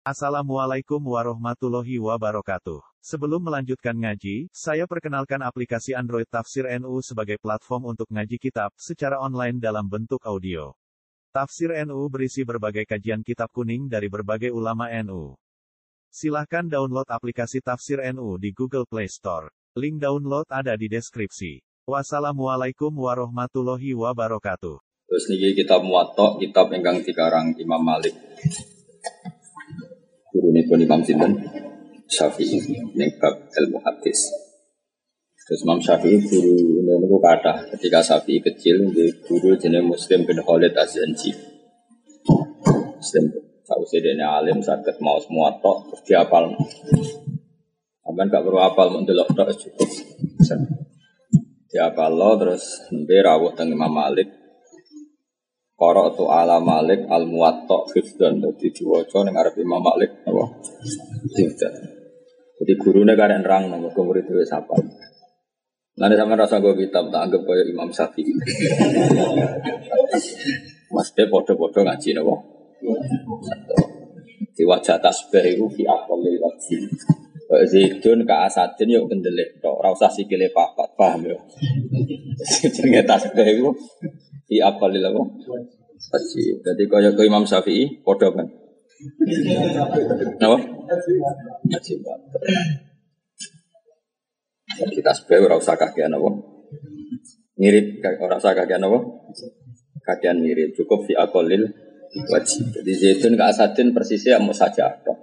Assalamualaikum warahmatullahi wabarakatuh. Sebelum melanjutkan ngaji, saya perkenalkan aplikasi Android Tafsir NU sebagai platform untuk ngaji kitab secara online dalam bentuk audio. Tafsir NU berisi berbagai kajian kitab kuning dari berbagai ulama NU. Silahkan download aplikasi Tafsir NU di Google Play Store. Link download ada di deskripsi. Wassalamualaikum warahmatullahi wabarakatuh. Terus niki kitab Muwatta, kitab ingkang dikarang Imam Malik. Guru ini pun Imam Sinten Syafi'i yang bab ilmu hadis. Terus Imam Syafi'i guru ini niku kata ketika Syafi'i kecil di guru jenis Muslim bin Khalid Azanji. Muslim tahu alim sakit mau semua tok terus diapal. Sampai gak perlu apal mendelok tok cukup. Diapal lo terus nembe rawuh teng Imam Malik Koro tu ala Malik al muwatta hifdan dadi diwaca ning arep Imam Malik apa? Hifdan. Jadi gurunya karen rang nama murid itu siapa? Nanti sama rasa gue kitab tak anggap kayak Imam Syafi'i. Mas dia podo-podo ngaji nopo. Di wajah tasbih itu fi akalil wajib. Zaidun ke asadin yuk kendelik tok ora usah sikile papat paham yo. Jenenge tasbih itu fi akalil apa? Wajib. Jadi kaya ke Imam Syafi'i podo kan. Napa? Wajib. Jadi tasbih ora usah kakean apa? Mirip ora usah kakean apa? Kakean mirip cukup fi akalil wajib. Jadi zaitun ke asadin persisnya mau saja ada.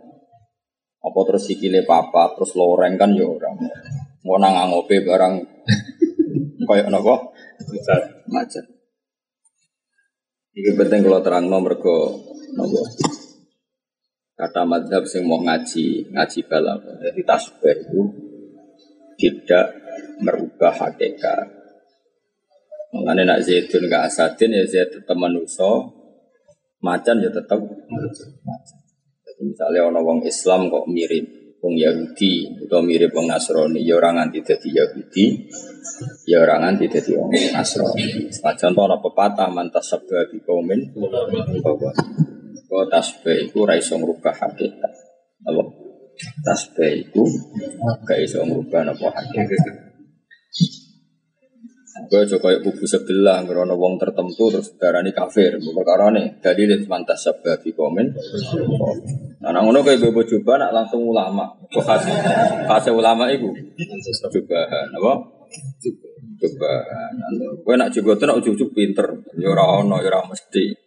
Apa terus sikile papa, terus loreng kan ya ora. Mau nang ngopi barang kayak napa? Macet. Ini penting kalau terang nomor ke nopo. Kata madhab sing mau ngaji, ngaji balap. Jadi tasbih itu tidak merubah hakikat. Mengenai nak zaitun ke asadin ya zait tetap manusia, macan ya tetap macan. Misalnya orang wong Islam kok mirip wong Yahudi atau mirip wong Nasrani, ya orang nganti jadi Yahudi, ya orang nganti jadi wong Nasrani. Contoh ana pepatah mantas sabda kaumin bahwa kau tasbih itu ra iso ngrubah hakikat. Apa? Tasbih itu gak iso ngrubah hakikat. Gue coba kayak kubu sebelah, ngerono wong tertentu terus darani kafir. Perkara nih, jadi lihat mantas sabda di komen. Nah, ngono kayak bebo coba nak langsung ulama. Khas, khas ulama itu. Coba, apa? Coba. Gue nak juga tuh nak ujuk pinter. Yora ono, yora mesti.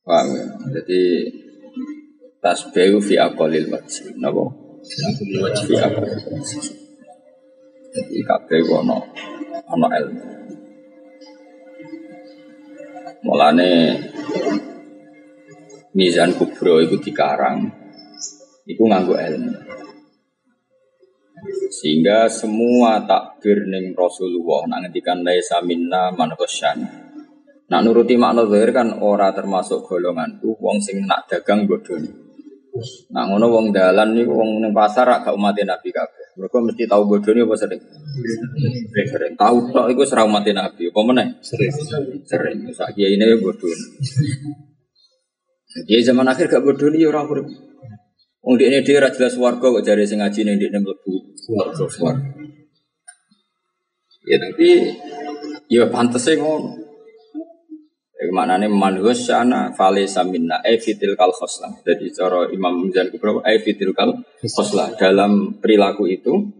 Paham ya? Jadi tasbih fi aqalil wajib. Napa? Fi aqalil wajib. Jadi kabeh ono ono ilmu. Mulane Mizan Kubro itu dikarang itu nganggo ilmu. Sehingga semua takbir ning Rasulullah nak ngendikan laisa minna man. Nak nuruti makna zahir kan ora termasuk golonganku wong sing nak dagang bodoni. Nak ngono wong dalan niku wong ning pasar gak umat Nabi kabeh. Mereka mesti tahu bodoni apa sering? Sering. Tahu tok iku ora umat Nabi. Apa meneh? Sering. Sering. Sak kiai ini bodoni. Dia zaman akhir gak bodoni ya ora urip. Wong dekne dhewe ora jelas warga kok jare sing ngaji ning dekne mlebu warga. Ya tapi ya pantese ngono. Maknanya man sana fale samina e fitil kal khoslah. Jadi cara Imam Mizan Kubra e fitil kal khoslah dalam perilaku itu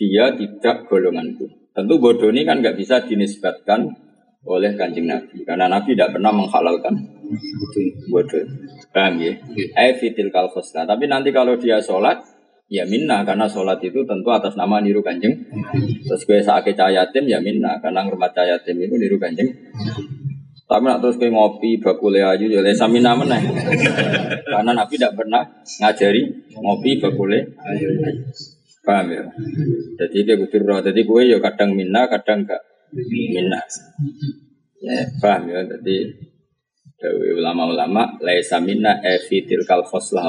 dia tidak golonganku. Tentu bodoh ini kan nggak bisa dinisbatkan oleh kanjeng Nabi karena Nabi tidak pernah menghalalkan bodoh. Paham ya? E fitil kal khoslah. Tapi nanti kalau dia sholat ya minna karena sholat itu tentu atas nama niru kanjeng. Terus gue saat yatim ya minna karena ngurmat yatim itu niru kanjeng. Tapi nak terus kayak ngopi bakule aja ya lesa mina meneh. Karena Nabi tidak pernah ngajari ngopi bakule Paham ya? Jadi dia kudu roh. Jadi kue ya kadang minna, kadang gak minna. Ya, paham ya? Jadi Dewi ulama-ulama laisa minna evitil kal khoslah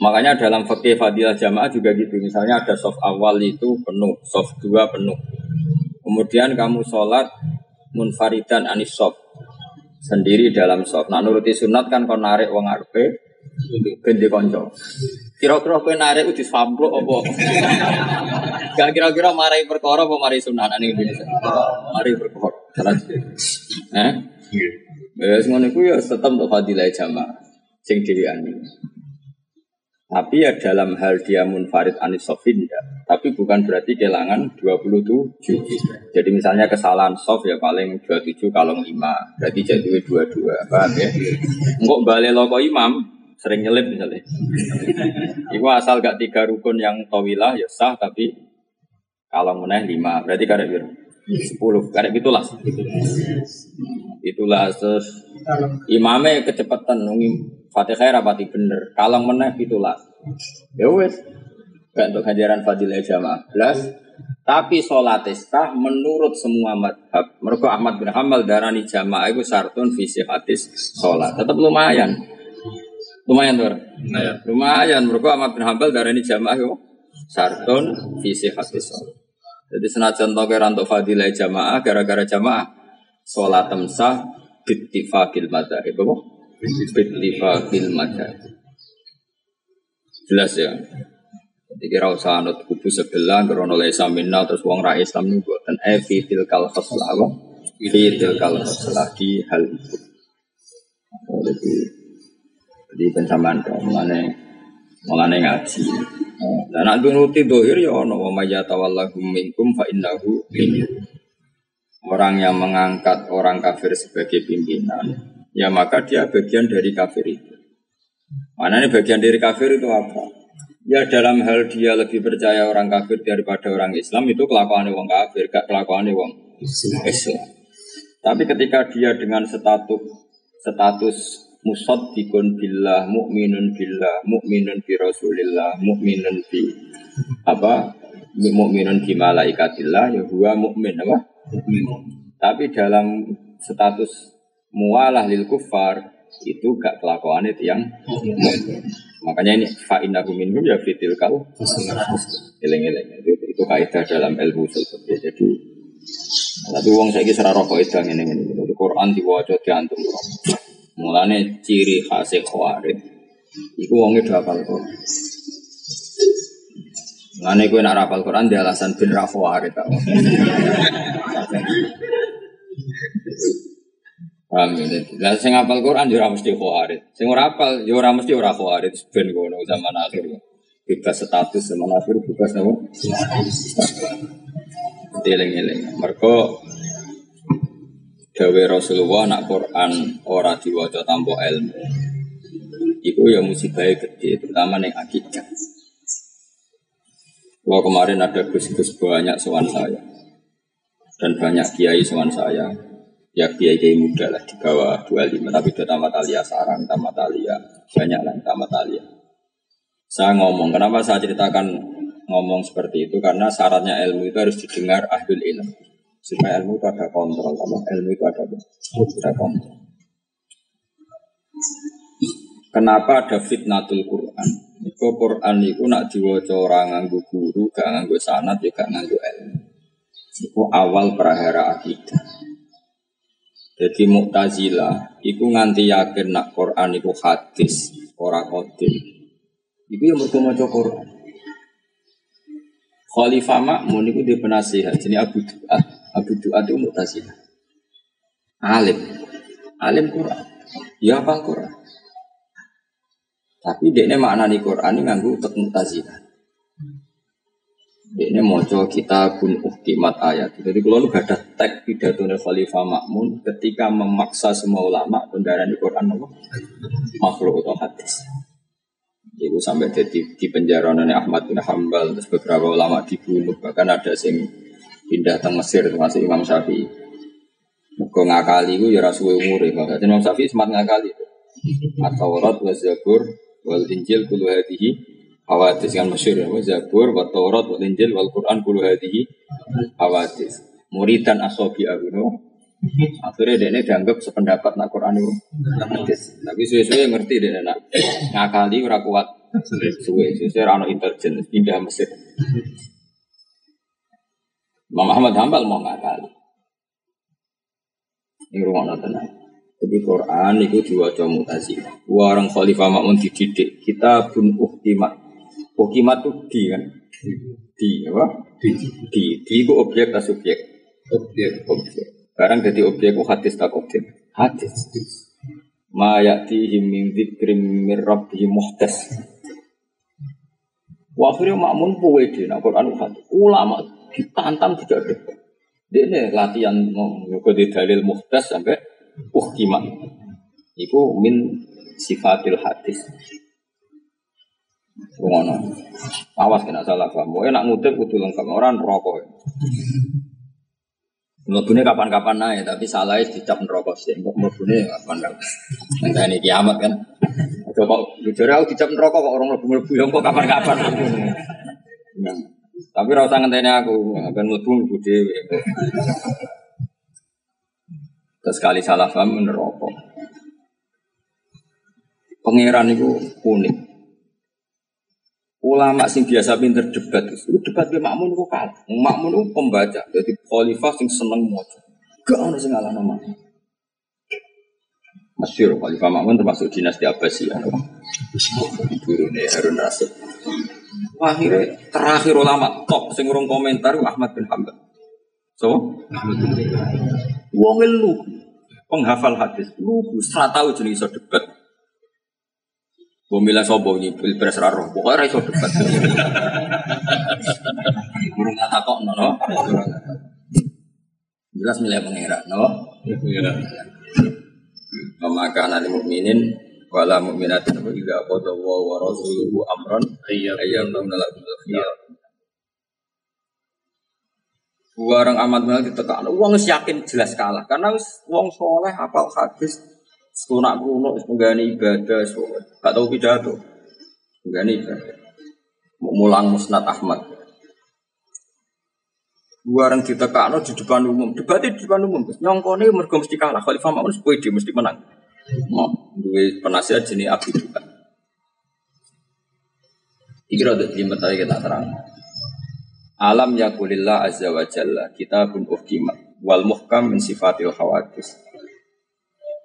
Makanya dalam fakih fadilah jamaah juga gitu. Misalnya ada soft awal itu penuh, soft dua penuh. Kemudian kamu sholat munfaridan anisob. sendiri dalam soft. Nah nuruti sunat kan kon narik wong arepe ganti konco. Kira-kira kowe narik udah samplo apa? Gak kira-kira marai perkara apa marai sunat ning Indonesia. Mari perkara. Eh? Ya ngono iku ya tetep untuk fadilah jamaah sing dhewean Tapi ya dalam hal dia munfarid anis sofin ya. Tapi bukan berarti kehilangan 27. Jadi misalnya kesalahan soft ya paling 27 kalau 5. Berarti jadi 22. Paham ya? Enggak balik loko imam sering nyelip misalnya. Iku asal gak tiga rukun yang tawilah ya sah tapi kalau meneh 5. Berarti kada biru. 10. Kada itulah. Itulah terus imamnya kecepatan nungi Fatihah rapati bener. Kalau meneh pitulas. Ya wes. Gak untuk hajaran fadilah jamaah. Belas. Tapi sholat sah menurut semua madhab. Mereka Ahmad bin Hamal darani jamaah itu sartun visi hadis sholat. Tetap lumayan. Lumayan tuh. Lumayan. Lumayan. Mereka Ahmad bin Hamal darani jamaah itu sartun visi hadis sholat. Jadi senajan tau kira untuk fadilah jamaah gara-gara jamaah sholat temsah bittifakil madhab. Apa? bittifaqil madhab. Jelas ya. Jadi kira usah anut kubu sebelah krono laisa minna terus wong ra Islam niku boten e fi tilkal khoslah apa? Fi tilkal khoslah di hal itu. Jadi jadi pensamaan kok mengenai mengenai ngaji. Dan nak nuruti dohir ya ono wa may yatawallahu minkum fa innahu Orang yang mengangkat orang kafir sebagai pimpinan ya maka dia bagian dari kafir itu. Mana ini bagian dari kafir itu apa? Ya dalam hal dia lebih percaya orang kafir daripada orang Islam itu kelakuan orang kafir, gak kelakuan orang Islam. Tapi ketika dia dengan status status musad dikun billah, mukminun billah, mukminun bi rasulillah, mukminun bi apa? mukminun bi malaikatillah, ya huwa mukmin apa? Mukmin. Tapi dalam status mualah lil kufar itu gak kelakuan itu yang makanya ini fa innahu minhum ya fitil kal eleng eleng itu, itu kaidah dalam ilmu seperti jadi tapi uang saya kisah rokok itu ini ini itu Quran diwajah diantum mulane ciri khas khawarid itu uangnya dua hafal Quran Ngene kowe nak rapal Quran di alasan bin rafawarid tau. Paham ya? Lah sing hafal Quran yo ora mesti khawarit. Sing ora hafal yo ora mesti ora khawarit ben ngono zaman akhir. Bebas status zaman akhir bebas napa? Eling-eling. Mergo dawe Rasulullah nak Quran ora diwaca tanpa ilmu. Iku ya musibah gede, terutama ning akidah. Wah kemarin ada gus-gus banyak soal saya. Dan banyak kiai soal saya. Ya kiai kiai muda lah di bawah 25 tapi udah tamat alia sarang tamat alia. Banyak lah tamat alia. Saya ngomong kenapa saya ceritakan ngomong seperti itu? Karena syaratnya ilmu itu harus didengar ahlul ilm supaya ilmu itu ada kontrol. Apa? Ilmu itu ada ada kontrol. Kenapa ada fitnatul Quran? Itu Quran itu nak diwaca orang nganggu guru gak nganggu sanat juga nganggu ilmu. Itu awal prahara akidah. Jadi Mu'tazilah iku nganti yakin nak Quran iku hadis, ora qadim. Iku yang mergo maca Quran. Khalifah Makmun iku di penasihat jadi Abu Duat. Abu Duat itu Mu'tazilah. Alim. Alim Quran. Ya apa Quran. Tapi dia maknani Quran ini nganggu Mu'tazilah. Ini mojo kita pun uhkimat ayat. Jadi kalau gak ada tag pidato Khalifah Makmun ketika memaksa semua ulama kendaraan di Quran apa? makhluk atau hadis. Itu sampai jadi di penjara Ahmad bin Hambal terus beberapa ulama dibunuh bahkan ada yang pindah ke Mesir termasuk Imam Syafi'i. Muka ngakali itu ya rasuwe umur ya. Imam Syafi'i semangat ngakali. At-Taurat wa Zabur wal Injil kulu hadihi Hawadis kan masyur ya, Zabur, wa Taurat, wa Injil, wal Quran, kulu hadihi Hawadis. Muridan asobi aguno. Akhirnya dia ini dianggap sependapat nak Quran itu. Tapi suwe-suwe ngerti dia nak ngakali ora kuat. Suwe, suwe rano intelijen, pindah Mesir. Imam Muhammad Hambal mau ngakali. Ini rumah nonton Jadi Quran itu diwaca mutazilah. Orang khalifah makmun dididik. Kita pun uhkimat. Uhkimat itu di kan? Di apa? Di. Di. Di itu objek atau subjek? Objek. Objek. Sekarang jadi objek itu hadis tak objek? Hadis. Ma ya'tihim min dzikrim min rabbihim muhtas. Wa akhirnya makmun puwe di nak Quran hadis. Ulama ditantang tidak ada. Dia ini latihan mau di dalil muhtas sampai uhkimah. Iku min sifatil hadis. Ngono. Awas kena salah paham. Mau enak ngutip kudu lengkap orang rokok. Mlebune kapan-kapan naik, tapi salah dicap neraka sih. Kok mlebune kapan kapan. ini kiamat kan. Coba jujur aku dicap neraka kok orang mlebu-mlebu yang kok kapan-kapan. Nah, tapi ora usah ngenteni aku, ben mlebu mlebu dhewe. Terus sekali salah paham neraka. Pangeran itu unik. Ulama sing biasa pinter debat itu debat be makmun kok kalah. Makmun itu pembaca, jadi khalifah sing seneng maca. Gak ono sing ngalah nama. Masyur khalifah makmun termasuk dinasti Abbasiyah. Turune Harun Rasid. Akhirnya terakhir ulama top sing urung komentar Ahmad bin Hanbal. So, wong lu penghafal hadis, lu ora tahu jenis iso debat. Milih sobo ini pilpres raro, pokoknya raiso debat. Burung kata kok no, Jelas milih pengira, no. Maka anak mukminin wala mukminatin wa idza qada wa wa rasuluhu amran ayyam lakum khiyar. Warang amat banget ditekan. Uang yakin jelas kalah karena uang soleh apal hadis Sunak kuno, menggani ibadah, gak tahu pidato, menggani ibadah. Mulang musnad Ahmad. Dua orang ditekakno di depan umum, debatnya di depan umum. Nyongkone mergo mesti kalah. Khalifah Makmun sepoi mesti menang. Mau dua penasihat jenis api juga. Iki rada jelimet tadi kita terang. Alam yakulillah azza wa jalla kitabun uhkimat wal muhkam min sifatil khawatis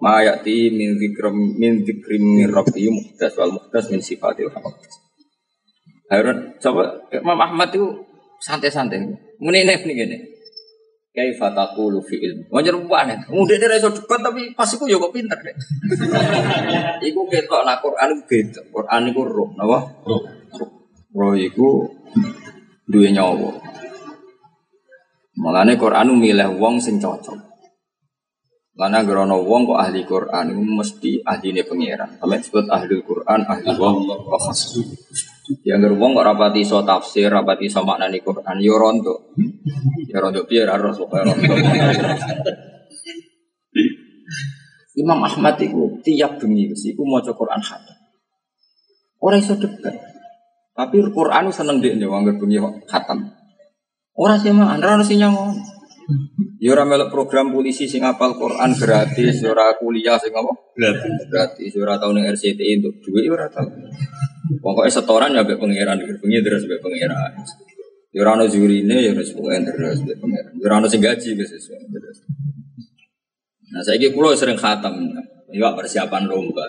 ma ya'ti min dzikrim min dzikrim min rabbi muhdas wal muhdas min sifatil hawadis. Harun coba Imam Ahmad itu santai-santai. Muni nih gini. Kaifa taqulu fi ilmi. Wajar banget. Mudah dia iso debat tapi pas iku yo kok pinter deh. iku ketok nak Quran beda. Quran iku roh, napa? Roh. Roh iku duwe nyawa. Mulane Quran milih wong sing cocok. Karena gerono wong kok ahli Quran itu mesti ahli ini pangeran. Sampai disebut ahli Quran, ahli wong kok Yang gerono wong kok rapati so tafsir, rapati so maknani Quran, yo ya ronto. Ya ronto biar harus supaya ronto. Imam Ahmad itu tiap bengi itu mau Quran khatam. Orang iso debat. Tapi Quran seneng dia nih, wong bengi khatam. Orang sih mah, anda harus nyangon. Ya ora melok program polisi sing apal Quran gratis, ya ora kuliah sing apa? Gratis. Gratis, ya ora tau ning RCTI untuk duit ya ora tau. Pokoknya setoran ya mbek pangeran, bengi terus mbek pangeran. Ya ora ono jurine ya wis pokoke terus mbek pangeran. Ya ora ono sing gaji wis terus. Nah, saiki kula sering khatam. Ya persiapan lomba.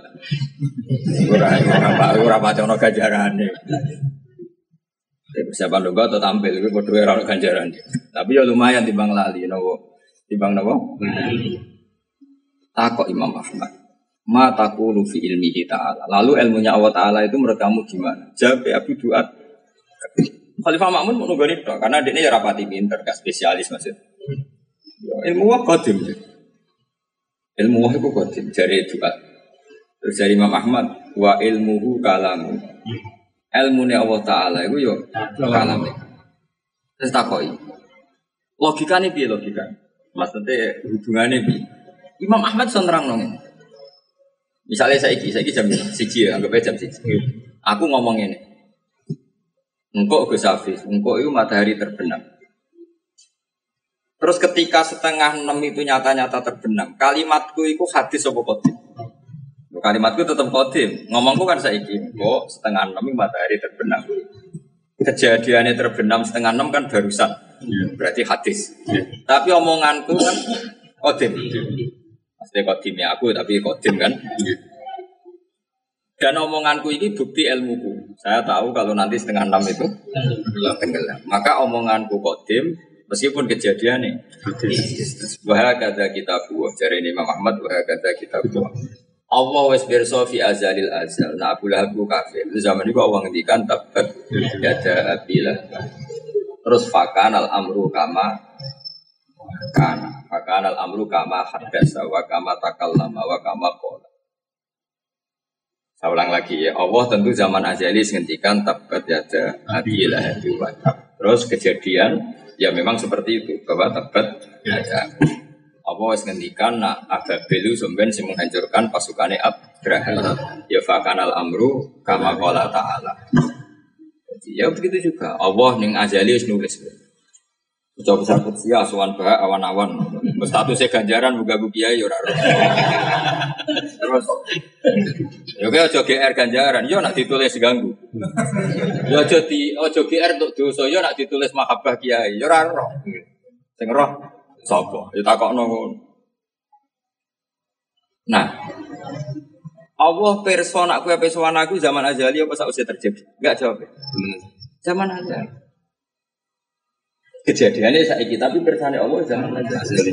Ora ora ora pati ono gajarane persiapan lomba atau tampil itu berdua orang ganjaran. Tapi ya lumayan timbang lali, nopo timbang nopo. Takok Imam Ahmad. Ma takulu fi ilmihi ta'ala. Lalu ilmunya Allah Ta'ala itu menurut kamu gimana? Jawab ya Abu Duat. Khalifah Makmun mau nunggu itu karena dia ya rapati pinter, gak spesialis maksud. Ya, ilmu wah kodim. Ilmu wah itu kodim. Jari Duat. Terus dari Imam Ahmad. Wa ilmuhu kalamu ilmu Allah Taala itu yo kalam Terus takoi. Logika nih bi logika. Maksudnya hubungannya bi. Imam Ahmad sonrang nong Misalnya saya iki, saya iki jam siji ya, anggap aja jam siji. Aku ngomong ini. Engkau Gus Hafiz, engkau itu matahari terbenam. Terus ketika setengah enam itu nyata-nyata terbenam, kalimatku itu hadis apa kodim? Kalimatku tetap kodim. Ngomongku kan saya ingin kok setengah enam matahari terbenam. Kejadiannya terbenam setengah enam kan barusan. Iya. Berarti hadis. Ya. Tapi omonganku kan kodim. Maksudnya kodimnya aku tapi kodim kan. Dan omonganku ini bukti ilmuku. Saya tahu kalau nanti setengah enam itu tenggelam. Maka omonganku kodim meskipun kejadian nih. Wah kata kita buah. Cari ini Imam Ahmad wah kata kita buah. Allah wes berso fi azalil azal. Nah Abu Lahab kafir. Zaman itu Allah ngendikan tabat ada abilah. Terus fakan al amru kama kana. Fakan al amru kama hadasa wa kama takallama wa kama kola. Saya ulang lagi ya, Allah tentu zaman azali menghentikan tabat yada adilah Terus kejadian ya memang seperti itu bahwa tabat yada. Allah wis ngendikan nak belu sumben sing menghancurkan pasukannya Abraha. Ya fakanal amru kama qala ta'ala. Ya begitu juga. Allah ning azali wis nulis. Coba besar kutsia, asuhan bah, awan-awan. Statusnya ganjaran, buka ya, ora Terus, ya kayak ojo GR ganjaran, yo nak ditulis ganggu. Yo ojo di, ojo GR untuk dosa, yo nak ditulis mahabbah kiai, yo ora roh. Sing roh, sapa? Yo takok nongol. Nah, Allah persona aku apa suwana aku zaman azali apa sausnya terjadi? Enggak jawab ya. Zaman azali. Kejadiannya saya tapi bersani Allah zaman azali.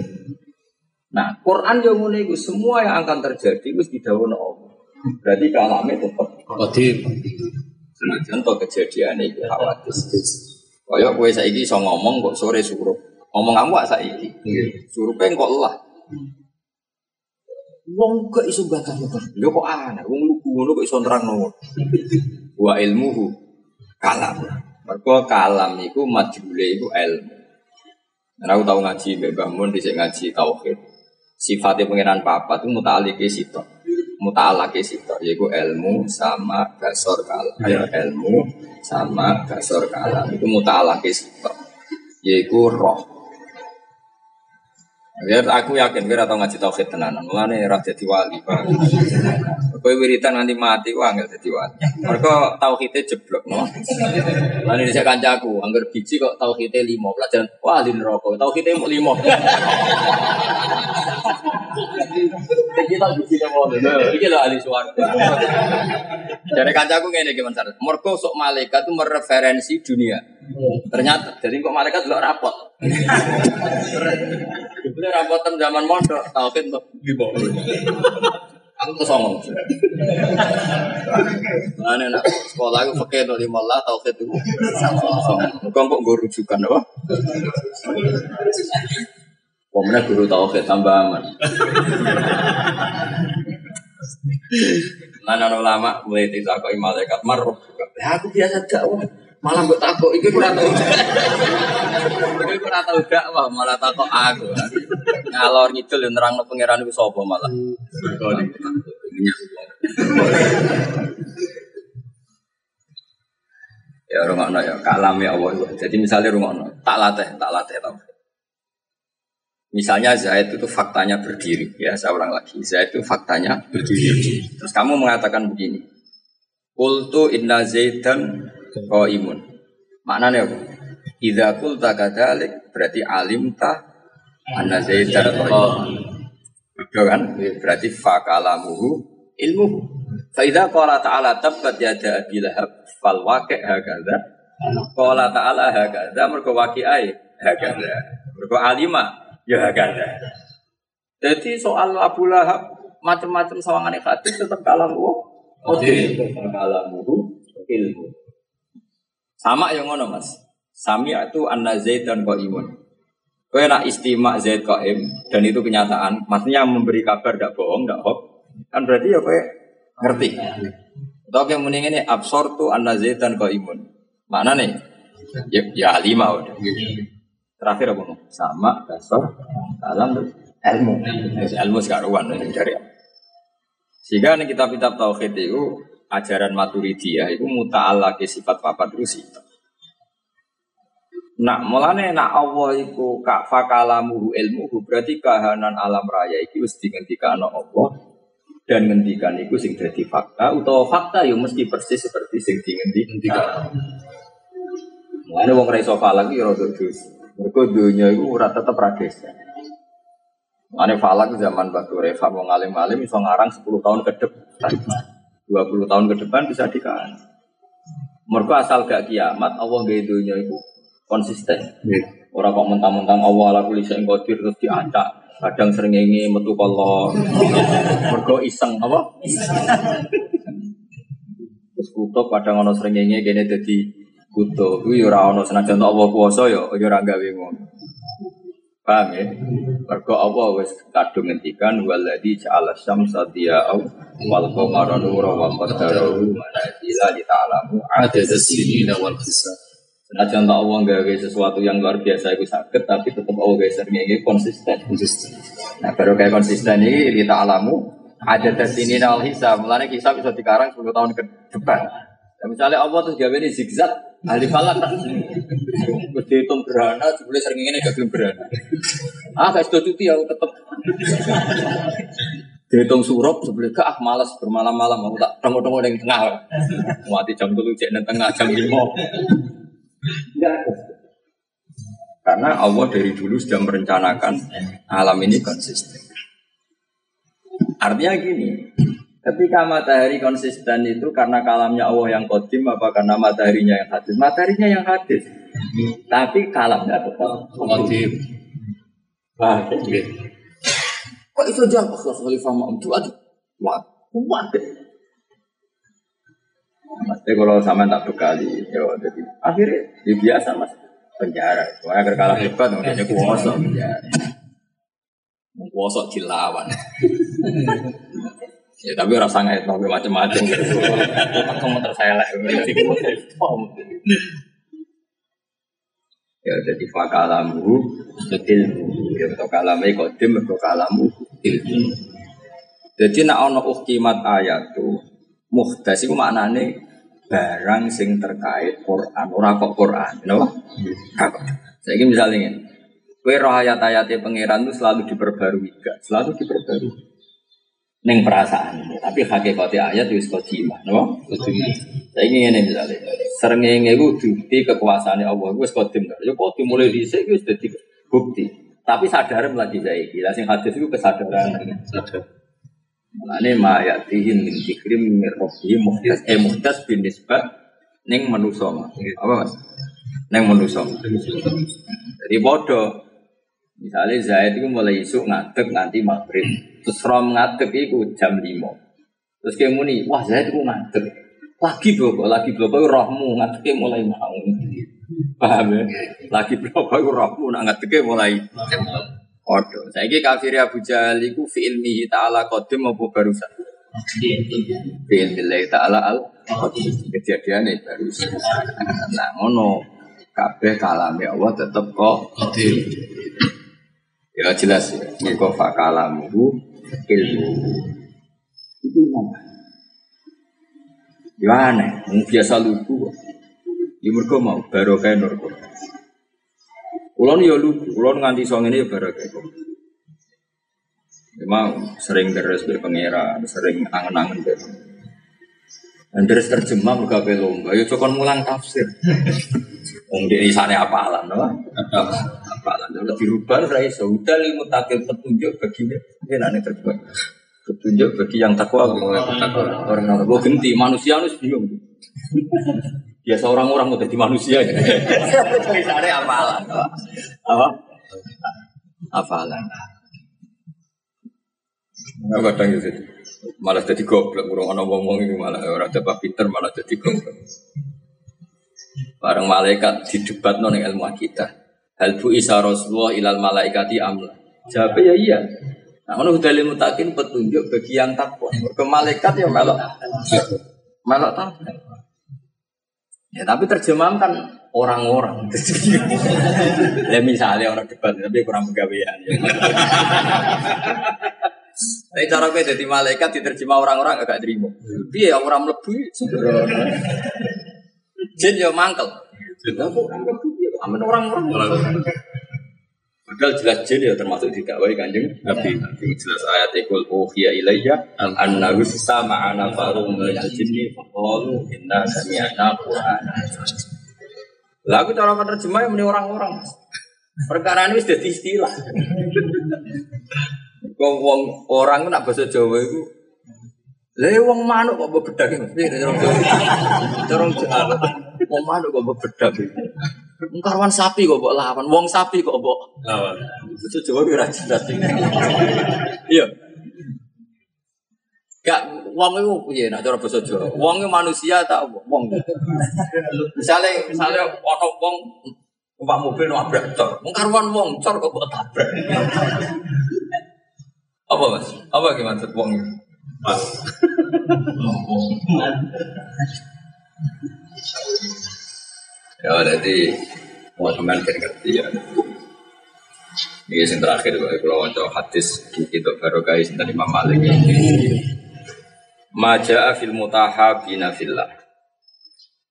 Nah, Quran yang mulai itu semua yang akan terjadi itu didawuhna Allah. Berarti kalamnya tetap qadim. Senajan to kejadian itu khawatir. Kaya kowe saiki iso ngomong kok sore suruh. Ngomong kamu gak saiki. Suruh pengen kok lelah. Wong kok iso bakal bakar. Lho kok aneh, wong lugu ngono kok iso nerangno. Wa ilmuhu kalam. Mergo kalam iku majhule iku ilmu. Nah, aku tahu ngaji Mbak Bahmun di ngaji tauhid. Sifatnya pengiran papa itu muta'alike sitok. Muta'alake sitok yaitu ilmu sama gasor kalam. Ya, ilmu sama gasor kalam itu muta'alake sitok. Yaitu roh. Ya aku yakin kira tau ngaji tauhid tenanan. Mulane ora dadi wali, Pak. Kowe wiritan nanti mati ku angel dadi wali. Mergo tauhide jeblok, no. Lan ini saya kancaku, angger biji kok tauhide 5 pelajaran. Wah, di neraka. Tauhide mau 5. Iki tak biji mau Iki lho ahli swarga. Dari kancaku ngene iki Mas Mergo sok malaikat itu mereferensi dunia. Ternyata jadi kok malaikat delok rapot. Ini rapotan zaman mondok, tauhid tuh di bawah. Aku tuh songong. Mana nak sekolah aku pakai tuh lima lah tauhid itu. Bukan kok gue rujukan apa? Pemenang guru tauhid tambah aman. Mana ulama mulai tidak kau malaikat maruf. Aku biasa dakwah malah gue takut ini kurang tahu. Ini kurang tahu gak wah malah takut aku. Ngalor ngidul yang nerang no pangeran itu sopo malah? Ya rumah no ya kalam ya allah jadi misalnya rumah no tak latih tak latih tau Misalnya Zaid itu faktanya berdiri, ya saya ulang lagi. Zaid itu faktanya berdiri. Terus kamu mengatakan begini, Kultu inna Zaidan imun. Maknanya apa? Idza qulta kadzalik berarti alimta anna zaidan qaimun. Betul kan? Berarti fakalamuhu ilmuhu. Fa idza qala ta'ala tabbat yada abi lahab fal waqi' hakadha. Qala ta'ala hakadha mergo waqi'ai hakadha. Mergo alima ya hakadha. Jadi soal Abu Lahab macam-macam sawangannya hati tetap kalamu. Oh, kalamuhu ilmu. Sama yang ngono mas. Sami itu anna Zaid dan imun. Kau nak istimak Zaid im dan itu kenyataan. Maksudnya memberi kabar tidak bohong, tidak hoax. Kan berarti ya kau ngerti. Atau yang mending ini absor tu anna Zaid dan imun. Mana nih? Ya, ya lima udah. Terakhir apa nih? Sama dasar dalam ilmu. Ilmu sekaruan dari. Sehingga nih kitab-kitab tauhid itu ajaran Maturidiyah itu ke sifat papat terus itu. Nak mulane nak Allah iku kak fakalamu ilmu berarti kahanan alam raya iki wis dingendikano Allah dan ngendikan iku sing dadi fakta utawa fakta yo mesti persis seperti sing dingendikan. Mulane wong ra iso falang iki rada dus. Mergo donya iku ora tetep ra Ane falak zaman Batu Reva mau ngalim-ngalim bisa ngarang 10 tahun ke depan. 20 tahun ke depan bisa dikaji. Mereka asal gak kiamat, Allah gak dunia itu konsisten. Orang kok mentang-mentang Allah ala kulli syai'in qadir terus diacak. Kadang sering ingin metu kolor. Mergo iseng apa? Terus kutub kadang ono sering ingin kene dadi kutub. Kuwi ora ono senajan Allah kuwasa ya ya ora gawe ngono. Paham ya? Mergo Allah wis kadung ngendikan waladzi ja'ala syamsa diya'au wal qamara nura wa qaddarahu manazila li ta'lamu adada sinina wal hisab. Senajan tak Allah gawe sesuatu yang luar biasa itu sakit, tapi tetap Allah gawe sering ini konsisten. Konsisten. Nah baru kayak konsisten ini kita alamu ada sini nal hisab. Mulanya hisab bisa dikarang 10 tahun ke depan. Nah, misalnya Allah terus gawe ini zigzag, ahli falak Terus dihitung gerhana, sebenarnya sering ini gak belum gerhana. Ah gak sudah cuti aku tetap. Dihitung surup sebelah ke ah malas bermalam-malam aku tak tunggu-tunggu yang tengah. Mati jam dulu cek dan tengah jam lima. Enggak. Karena Allah dari dulu sudah merencanakan alam ini konsisten. Artinya gini, ketika matahari konsisten itu karena kalamnya Allah yang kodim apa karena mataharinya yang hadis? Mataharinya yang hadis. Tapi kalamnya tetap Motif. Wah, kok itu jawab Khalifah Ma'am itu aja. Wah, kuat. Mas, kalau sama tak bekali, ya jadi akhirnya ya biasa mas penjara. Agar kalah hebat, dia kuasa penjara. Kuasa dilawan. ya tapi rasa nggak tahu macam-macam. Tak kamu terselek. Ya jadi fakalamu ilmu. Ya untuk kalamai kodim, untuk kalamu ilmu. Jadi nak ono uhkimat ayat tuh muhdas itu maknane barang sing terkait Quran, ora kok Quran, no? Apa? Saya ini misalnya ini, kue roh ayat-ayatnya pangeran itu selalu diperbarui, gak? Selalu diperbarui. Neng perasaan, tapi hakikatnya ayat itu kodimah, no? Saya ini ini misalnya, seringnya itu bukti kekuasaannya Allah, gue kodim, ya kodim mulai di sini itu jadi bukti. Tapi sadaran lagi saya kira, sing hadis itu kesadaran. Sadar. Mulane ma ya'tihim min dzikrim min rabbihim muhdas eh muhdas bin nisbah ning manusa. Apa Mas? Ning manusa. Jadi bodoh. Misalnya Zaid itu mulai isuk ngadeg nanti maghrib. Terus Rom ngadeg itu jam 5. Terus kayak muni, wah Zaid itu ngadeg. Lagi bloko, lagi bloko rohmu ngadeg mulai mau. Paham ya? Lagi bloko rohmu nak ngadeg mulai Odo. Ini kafir Abu Jahal itu fi ilmihi ta'ala qadim apa barusan? Fi ilmihi ta'ala al qadim. Kejadian ini barusan. Nah, ngono. Kabeh kalame Allah tetep kok. Motif. Ya jelas ya. Mereka fakalamuhu ilmu. Itu apa? Ya aneh. Biasa lugu. Ya mereka mau barokah nur. Kulon ya lugu, kulon nganti song ini ya barokah. Memang sering deres be pangeran, sering angen-angen be. Dan deres terjemah mereka lomba, ya cokon mulang tafsir. Wong di sana apalan, no? Apalan, udah dirubah, saya sudah limu takil petunjuk baginya. Mungkin aneh terjemah. Petunjuk bagi yang takwa, orang orang gue genti manusia harus bingung. Ya seorang orang udah di manusia ya. Tulisannya apalan, apa? Apalan. Nah, kadang gitu. Malah jadi goblok, urung ana wong-wong itu malah orang coba pinter malah jadi goblok. Bareng malaikat didebat non ilmu kita. Hal bu isa Rasulullah ilal malaikati amla. Jawabnya ya iya. Nah, ono udah limu takin petunjuk bagi yang takwa. Ke malaikat ya melok. Melok takwa. Ya tapi terjemahan kan orang-orang. ya misalnya orang debat tapi kurang pegawaian. Ya. Tapi cara gue jadi malaikat diterjemah orang-orang agak terima. Iya orang mlebu Jin yo mangkel. Amin orang-orang. Padahal jelas jin ya termasuk didakwai kanjeng Nabi. Nabi jelas ayat ikul uhiya ilayya annahu sama ana farum min jinni faqalu inna sami'na qur'ana. Lagu cara menerjemah yang orang-orang. Perkara ini sudah istilah. Wong wong orang nak bahasa Jawa itu Lah wong manuk kok mbok bedak iki. Jawa. Wong manuk kok mbok bedak iki. Karwan sapi kok mbok lawan, wong sapi kok mbok Lawan. Jawa ki ora jelas. Iya. Gak wong itu piye nak cara bahasa Jawa? Wong itu manusia tak? Wong. Misalnya misalnya ono wong numpak mobil nabrak cor. Wong karuan wong cor kok mbok tabrak. Apa Mas? Apa gimana maksud wong itu? Pas. Ya berarti mau kan ngerti ya. Ini yang terakhir kalau waca hadis itu baru guys dari Imam Malik. Maja fil mutahabina fillah.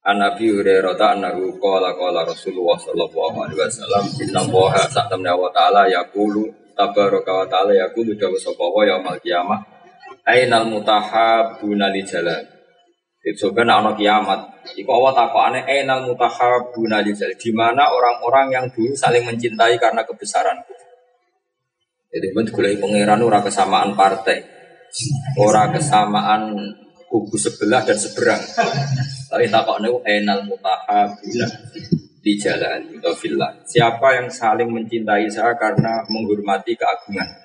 An Nabi Hurairah annahu qala qala Rasulullah sallallahu alaihi wasallam inna Allaha sa'tamna wa ta'ala yaqulu tabaraka wa ta'ala yaqulu dawu sapa wa yaumil qiyamah ainal mutahabuna li jalan. Itu sebenarnya ana kiamat. Iku Allah takokane ainal mutahabuna li jalan. Di mana orang-orang yang dulu saling mencintai karena kebesaran. Jadi men golek pangeran ora kesamaan partai. Ora kesamaan kubu sebelah dan seberang. Tapi takokne ainal mutahabuna di jalan atau villa. Siapa yang saling mencintai saya karena menghormati keagungan.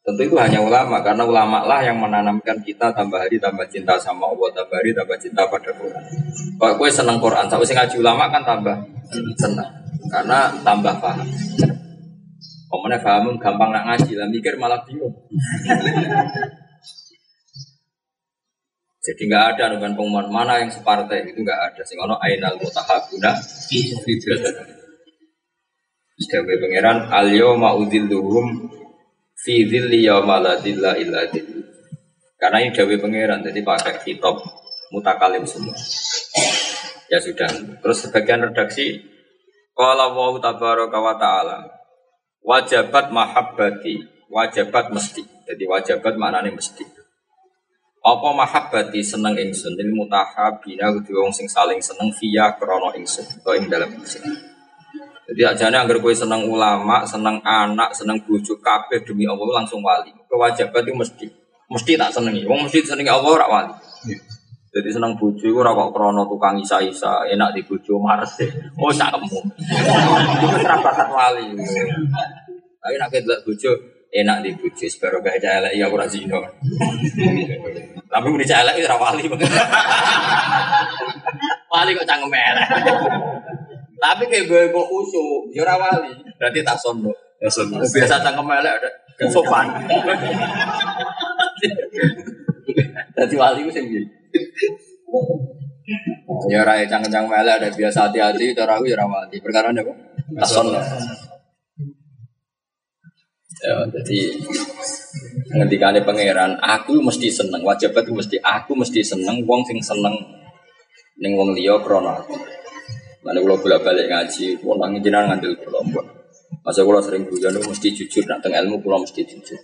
Tentu itu hanya ulama karena ulama lah yang menanamkan kita tambah hari tambah cinta sama Allah, tambah hari tambah cinta pada Quran. Kalau gue seneng Quran, tapi sing ngaji ulama kan tambah senang karena tambah paham. Komene paham gampang nak ngaji lah mikir malah bingung. Jadi nggak ada dengan pengumuman mana yang separtai itu nggak ada. Sing ono ainal mutahabuna fi Sebagai pangeran al yawma udilluhum fi dhilli yawma la dhilla illa dhilli. Karena ini dawe pangeran jadi pakai kitab mutakalim semua. Ya sudah. Terus sebagian redaksi qala wa tabaraka wa taala wajabat mahabbati wajabat mesti. Jadi wajabat maknanya mesti. Apa mahabbati seneng ingsun ini mutahabina kudu wong sing saling seneng via krana ingsun atau ing dalam ingsun. Jadi ajane anggar kowe seneng ulama, seneng anak, seneng bojo kabeh demi Allah langsung wali. Kewajiban itu mesti mesti tak senengi. Wong mesti senengi Allah ora wali. Jadi seneng bojo iku ora kok krana tukang isa-isa, enak di bojo mares. Oh sakmu. Iku ora bakat wali. Tapi nek delok bojo enak di bojo sebaro gak elek ya ora zina. Tapi muni elek ora wali. Wali kok cangkem elek. Tapi kayak gue kok usu, ya ora wali. Berarti tak sono. Biasa cangkem elek ada sopan. Jadi wali ku sing piye? Ya ora cangkem elek ada biasa hati-hati cara aku ya ora wali. Perkara apa? Tak sono. Ya, jadi ngendikane pangeran, aku mesti seneng, wajibat mesti aku mesti seneng, wong sing seneng ning wong liya krana aku. Mana kalau bolak balik ngaji, pun nangin jenengan ngambil kelompok. Masa kalau sering guyon mesti jujur, nak teng ilmu pulau mesti jujur.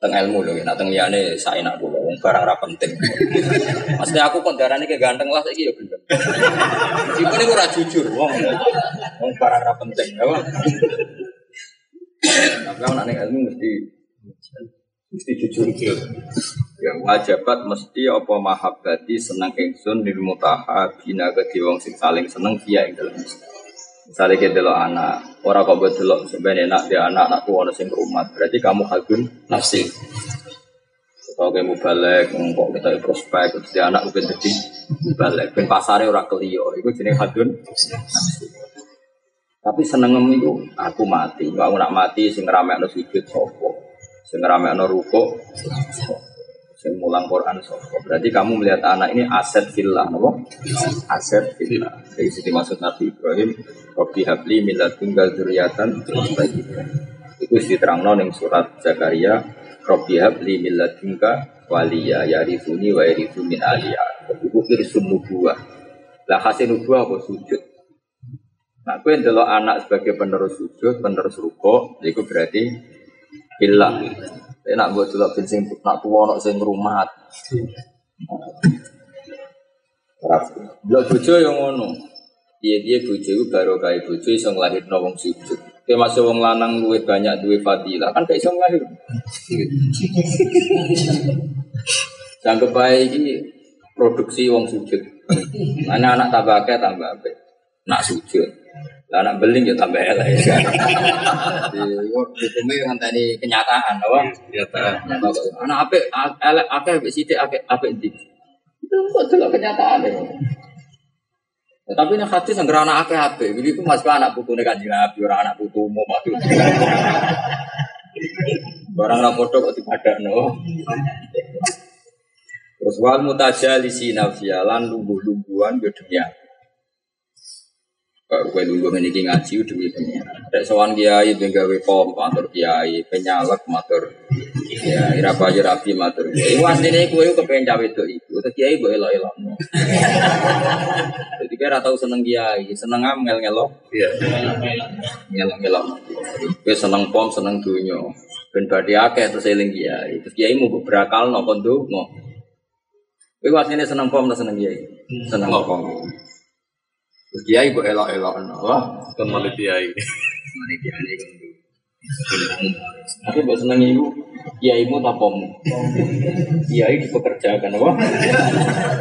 Teng ilmu loh, nak teng liane saya nak pulau, barang ra penting. Maksudnya aku kondarane kayak ganteng lah, saya ya gendeng. Meskipun ini ora jujur, wong wong barang ra penting, apa? Tapi kalau nak ilmu mesti mesti jujur. Yang wajibat mesti apa mahabbati seneng ingsun lil mutahabina ke wong sing saling seneng via ing dalem. Misalnya kita delok anak, orang kok buat delok sebenarnya enak dia anak anakku ono sing rumah, berarti kamu kagum nafsi. Kalau kamu balik, kok kita prospek, terus dia anak mungkin jadi balik, ben pasarnya orang kelio, itu jenis hadun. Tapi seneng itu aku mati, aku nak mati sing rame sujud sopo, sing ruko, sing mulang Quran sopo. Berarti kamu melihat anak ini aset villa, nopo? Aset villa. Dari sini maksud Nabi Ibrahim, Robi habli milat tunggal duriatan Itu diterang yang surat Zakaria, Robi habli milat tunggal waliya yarifuni wa yarifu min aliyah. Itu irsun nubuah. Lah hasil nubuah apa sujud. Nah, kue delok anak sebagai penerus sujud, penerus ruko, itu berarti villa. Enak buat delok sing nak tuwa nak sing rumat. Delok bojo yang ngono. Dia dia bojo iku baru kae bojo iso nglahirno wong sujud. Kayak masuk wong lanang duwe banyak duwe fadilah kan kayak iso lahir. Jangan baik ini produksi wong sujud. Mana anak tambah akeh tambah akeh. Nak sujud. Lah anak beling ya tambah elek ya. Jadi hukumnya ngenteni kenyataan, apa? Kenyataan. Anak apik elek akeh apik sithik akeh apik ndi. Itu kok delok kenyataan ya. Ya, tapi ini hadis yang anak akeh apik. Jadi itu masuk anak putu nih kanjeng Nabi, orang anak putu mau mati. Barang ra podo kok dipadakno. Terus wal mutajalisi nafsiya lan lungguh-lungguhan yo kowe lungguh ngene iki ngaji demi pengiran. Rek sowan kiai ben gawe pom matur kiai, penyalek matur kiai, ra bayi rapi matur kiai. Iku asline kowe kepen cawe itu iku. Terus kiai mbok elok-elokno. Jadi kira tau seneng kiai, seneng am ngel-ngelok. Iya. ngelak-ngelak Kowe seneng pom, seneng dunya. Ben badhe akeh terus eling kiai. Terus kiai mau berakal no kon ndonga. Kowe asline seneng pom seneng kiai? Seneng pom. Terus kiai mbok elok-elokno. Wah, Kembali kiai. mari kiai Tapi mbok seneng iku kiaimu ta pommu? Kiai dipekerjakan apa?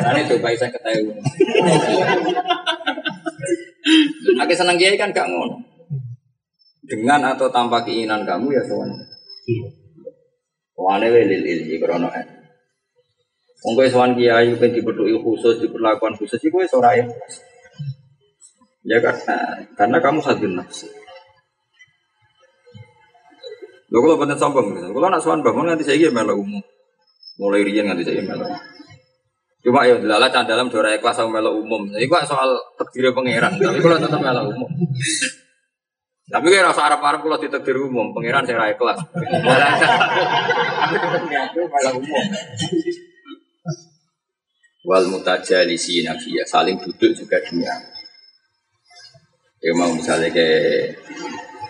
Ane coba saya ketahui. Aku seneng kiai kan gak ngono. Dengan atau tanpa keinginan kamu ya sowan. Wane we lil ilmi krono en. Wong kowe sowan kiai ben dipethuki khusus, diperlakukan khusus iku wis ora. Ya karena karena kamu hadun nafsi. Lho kalau bener sombong, kalau nak sowan bangun nanti saya melok umum. Mulai riyen nanti saya melok. Cuma ya dilala dalam dora ikhlas sama melok umum. Jadi kok soal takdir pangeran, tapi kalau tetap melok umum. Tapi kayak rasa Arab-Arab kalau ditakdir umum, pangeran saya raya kelas. Umum. Wal mutajalisi nafiyah saling duduk juga dunia. Mau misalnya kayak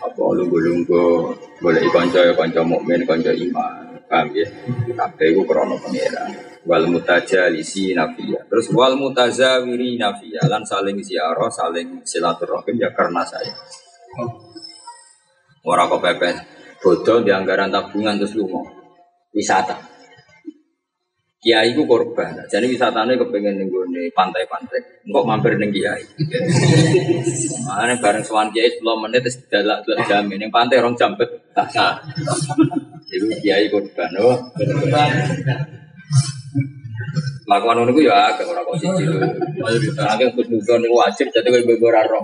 apa lunggu-lunggu boleh konco ya konco mukmin konco iman. Paham ya? Tapi itu krono pangeran. Wal mutajalisi nafiyah. Terus wal mutazawiri nafiyah. Lan saling ziarah saling silaturahim ya karena saya. Orang kok bodoh di anggaran tabungan terus lu mau wisata Kiai ku korban, jadi wisatanya kepengen nenggone pantai-pantai, kok mampir neng kiai. Makanya bareng sewan kiai 10 menit terus dalak dalak jamin yang pantai rong jam bet. Itu kiai korban, oh. Lakukan ngono ya agak ora kok siji lho. Agak kudu niku wajib jadi kowe ibu ora roh.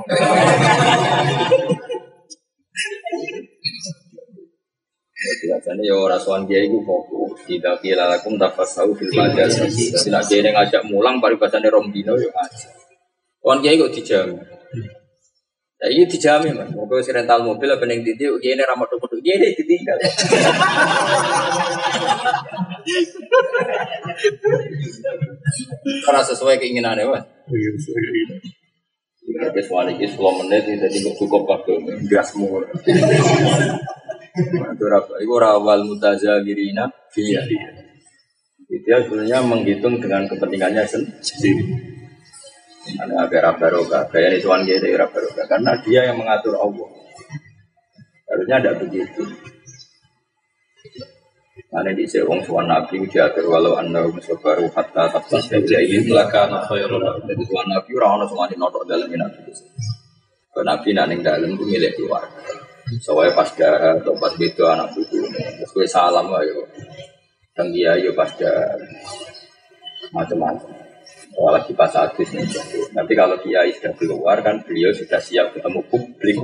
Biasanya ya orang suan dia itu fokus. Tidak kira lakum tafasahu fil majas Tidak dia yang ngajak mulang Paribasanya rong dino ya aja Suan dia kok dijamin. Ya ini dijamin mas. Mau si rental mobil apa yang titi Dia ini ramah tuh Dia ini ditinggal. Karena sesuai keinginannya mas. Tapi soal ini 10 menit Jadi cukup waktu Gas semua Itu rawal mutazawirina Iya. Itu ya sebenarnya menghitung dengan kepentingannya sendiri. Ada agar barokah. Kayak ini tuan dia agar barokah. Karena dia yang mengatur Allah. Harusnya ada begitu. Karena di sewong suan nabi diatur walau anda musabaru hatta tabtas ini Lakana khairul Jadi suan nabi orang orang semua dinotok dalam nabi. Kalau nabi nanti dalam itu milik keluarga Soalnya pas dah atau pas itu anak buku Terus gue salam ayo Dan dia yo pas dah Macam-macam. Soal lagi pas hadis nih Nanti kalau kiai sudah keluar kan beliau sudah siap ketemu publik.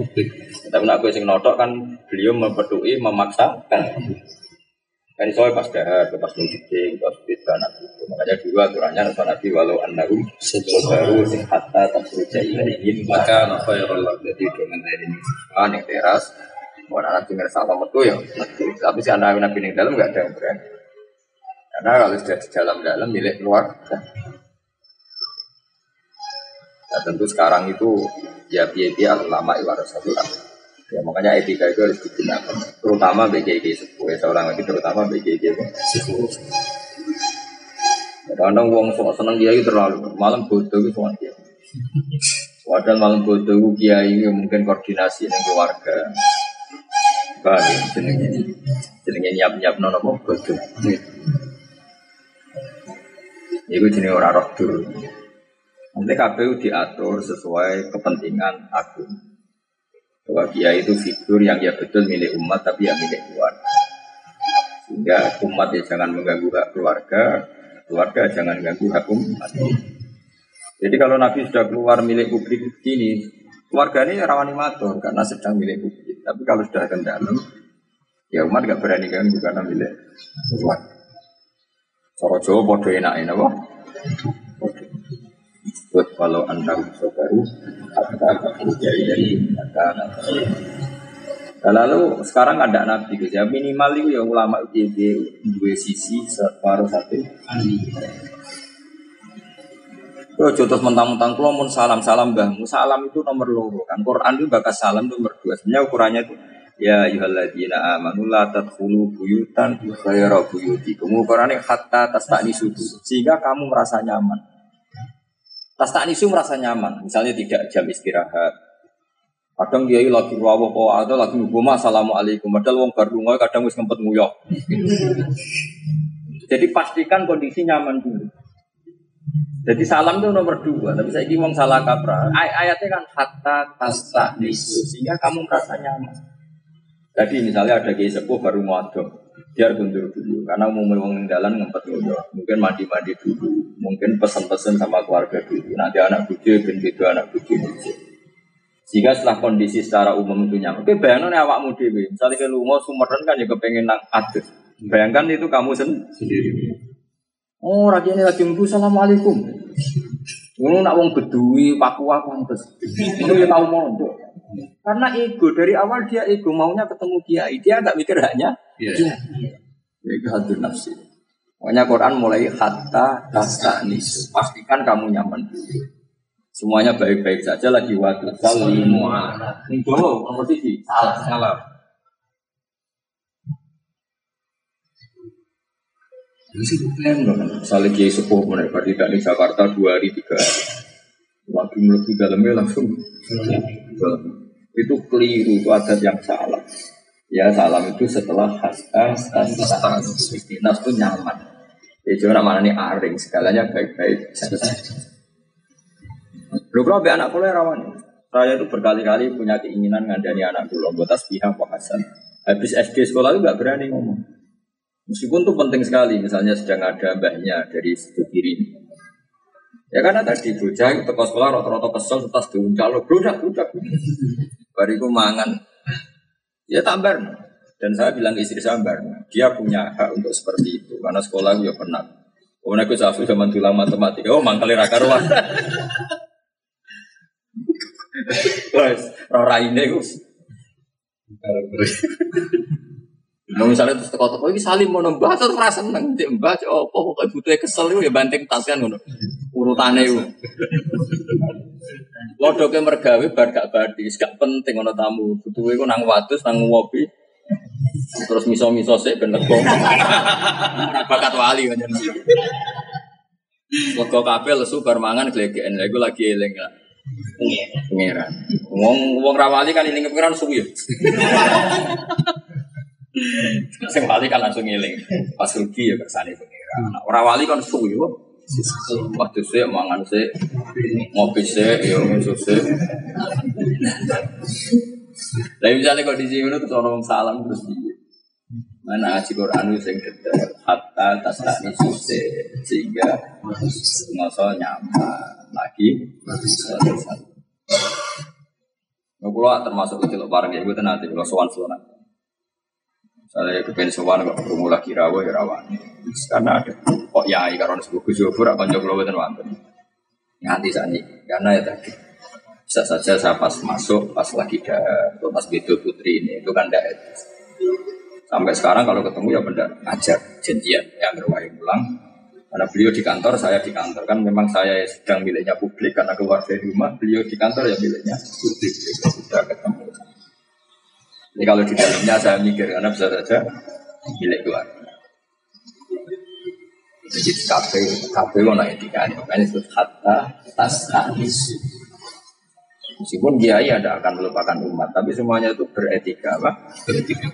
Tapi nak gue sing notok kan beliau memperdui memaksakan Kan soalnya pas dahar, pas mujibing, pas itu anak itu Makanya dulu aturannya Nabi walau annahum Sobaru sing hatta tasruja ilaihim Lakana khairul jadi dengan dari kan yang teras mau anak tinggal sama metu ya tapi si anak nabi di dalam nggak ada yang berani. Karena kalau sudah di dalam dalam milik luar nah, tentu sekarang itu ya biaya ulama satu ya makanya etika itu harus digunakan terutama BGG sepuh ya seorang lagi terutama BGG sepuh kadang wong sok seneng dia itu terlalu malam bodoh itu soal dia Padahal malam bodoh kiai ya mungkin koordinasi dengan keluarga. Paham ya? Jenenge jenenge nyiap-nyiap nono apa bodoh. Iku jenenge ora roh dur. Nanti KPU diatur sesuai kepentingan agung. Bahwa kiai itu figur yang ya betul milik umat tapi ya milik keluarga. Sehingga umat ya jangan mengganggu hak keluarga, keluarga jangan ganggu hak umat. Jadi kalau Nabi sudah keluar milik publik ini, keluarga ini rawan matur karena sedang milik publik. Tapi kalau sudah ke dalam, ya umat gak berani ganggu karena milik keluarga. Soro Jawa podo enak enak? Buat kalau anda kata jadi dari Nah, lalu sekarang ada nabi gitu ya minimal itu ya ulama itu dua sisi separuh satu. Yo jotos mentang-mentang kulo mun salam salam mbahmu salam itu nomor loro kan? Quran itu bakas salam nomor dua. Sebenarnya ukurannya itu ya ayyuhalladzina amanu la tadkhulu buyutan ghayra buyutikum. Ukurannya hatta tastanisu sehingga kamu merasa nyaman tastanisu merasa nyaman. Misalnya tidak jam istirahat. Kadang dia lagi rawuh kok ada lagi ngomong assalamualaikum. Padahal wong baru ngoy kadang wis ngempet nguyok. Jadi pastikan kondisi nyaman dulu. Jadi salam itu nomor dua, tapi saya ingin salah kaprah. Ay ayatnya kan hatta tasta nisu, sehingga kamu merasa nyaman. Jadi misalnya ada kiai sepuh baru ngodok, biar kundur dulu, karena mau mewong jalan ngempet dulu, mungkin mandi-mandi dulu, mungkin pesan-pesan sama keluarga dulu, nanti anak cucu, ben gitu anak cucu Sehingga setelah kondisi secara umum itu nyaman. Oke, bayangkan awak muda, misalnya kalau mau sumeren kan ya kepengen nang adus. Bayangkan itu kamu sendiri. Oh, rakyat ini lagi mbu assalamualaikum. Ini nak wong bedui, Papua pantes. Itu ya tahu mondok. Karena ego dari awal dia ego maunya ketemu kiai, dia nggak mikir hanya Iya. dia. Itu hadir nafsi. Makanya Quran mulai hatta tastanis. Pastikan kamu nyaman dulu. Semuanya baik-baik saja lagi waktu salimu. Ini dulu nomor tiga. Salah. Salam. Ini sih keren banget. Misalnya kiai sepuh mereka tidak di Jakarta dua hari tiga hari. Lagi melebu dalamnya langsung. Itu keliru, itu adat yang salah. Ya salam itu setelah hasta, istinas itu nyaman. Ya cuma mana ini aring, segalanya baik-baik saja. Lu kalau be anak kuliah rawan. Saya itu berkali-kali punya keinginan ngandani anak kuliah buat tasbihah Pak Hasan. Habis SD sekolah itu nggak berani ngomong. Meskipun itu penting sekali, misalnya sedang ada mbahnya dari sebelah kiri. Ya karena tadi bocah itu sekolah rata-rata kesel tas diuncal lo bludak bludak. Bariku mangan. Ya tambar. Dan saya bilang istri saya "Mbar, dia punya hak untuk seperti itu karena sekolah ya pernah. Kemudian aku safu zaman dulu matematika, oh mangkali raka ruang. Wes, roh raine Gus. Nah, misalnya terus teko-teko iki salim mau nembah terus ora seneng cek mbah cek pokoke butuhe kesel ya banting tas kan ngono. Urutane iku. Lodoke mergawe bar gak badis, gak penting ana tamu. Butuhe iku nang wadus nang ngopi. Terus miso-miso sik ben lego. Ora bakat wali kan. Lego kabeh lesu bar mangan glegeken. Lha lagi eling lah. Pengiran. Wong wong rawali kan ini pengiran suwi. Sing wali kan langsung ngiling. Pas rugi ya kersane pengira. Nah, ora wali kan suwi. Waktu sih mangan sih ngopi sih ya ngesus sih. Lah misalnya kok di sini terus orang salam terus piye? Mana ngaji Quran itu sing detail hatta tasani suse sehingga ngoso nyaman lagi. Nah, kalau termasuk kecil bareng ya, gue nanti kalau sowan sowan. Saya kepen sowan kok ketemu lagi rawa ya. Karena ada kok yai karena sebuah akan jauh lebih dan wonten. Nganti sani karena ya tadi bisa saja saya pas masuk pas lagi atau pas betul putri ini itu kan tidak sampai sekarang kalau ketemu ya benar ngajar janjian. Yang berwahyu pulang karena beliau di kantor saya di kantor. Kan memang saya sedang miliknya publik karena keluar dari rumah beliau di kantor ya miliknya publik. Sudah ketemu ini kalau di dalamnya saya mikir karena bisa saja milik keluarga. Jadi kafe kafe mau naik tiga makanya itu kata tas tanis. Meskipun kiai ada akan melupakan umat, tapi semuanya itu beretika, apa? Beretika.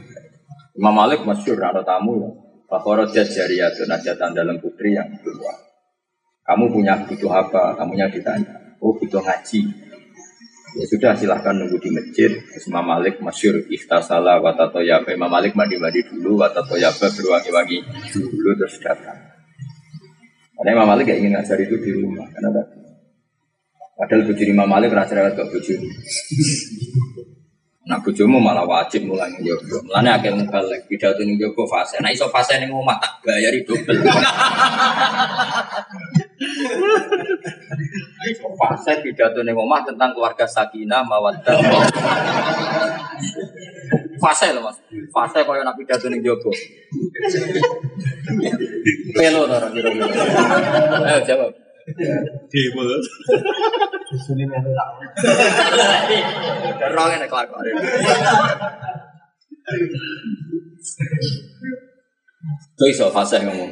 Imam Malik masyur ada tamu ya. Fakhrajat jariyatun najatan dalam putri yang keluar. Kamu punya butuh apa? Kamunya ditanya. Oh butuh ngaji. Ya sudah silahkan nunggu di masjid. Imam Malik masyur ikhtasala watatoyaba. Imam Malik mandi-mandi dulu watatoyaba berwangi-wangi dulu terus datang. Karena Imam Malik gak ingin ngajar itu di rumah. Karena tadi. Padahal bujuk Imam Malik rasa lewat gak bujuk. Nah bojomu malah wajib mulai njogo. Mulane akeh mubalek pidato njogo fase. Nah iso fase ning omah tak bayari double. Fase pidato ning omah tentang keluarga sakinah mawaddah. Fase lho Mas. Fase koyo nak pidato ning njogo. Pelo to ora kira-kira. Ayo jawab. Demo. Dorong ngene kelakuan. Kok iso fase ngomong.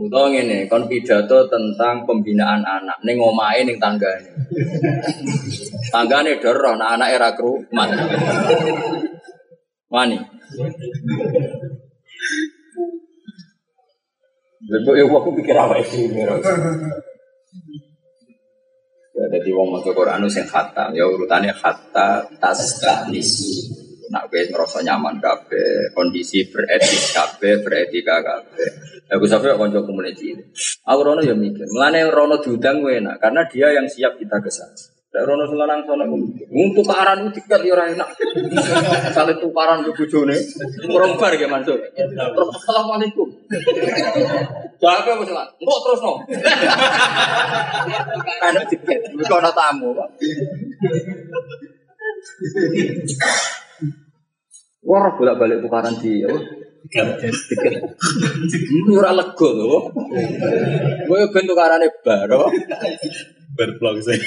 Utawa ngene, kon pidato tentang pembinaan anak ning omahe ning tanggane. Tanggane doroh nek anake ra krumat. Wani. Lebih ya aku pikir apa itu Ya, jadi wong maca Quran sing khatam, ya urutannya khatta tastanisi. Nak kowe ngerasa nyaman kabeh, kondisi beretis kabeh, beretika kabeh. Aku sampe kanca komuniti. Aku rono ya mikir, mulane rono diundang kowe enak karena dia yang siap kita ke sana. Rono selanang sono untuk tukaran itu tiket ya enak. Sale tukaran ke kurang bar ya Mansur. Terus assalamualaikum. Jaga wis lah. Engko terus no. Tukaran tiket, ana tamu, Pak. Wah, bolak-balik tukaran di apa? Tiket. Ora lega lho. Kowe ben tukarane bar. apa? Berblog saya.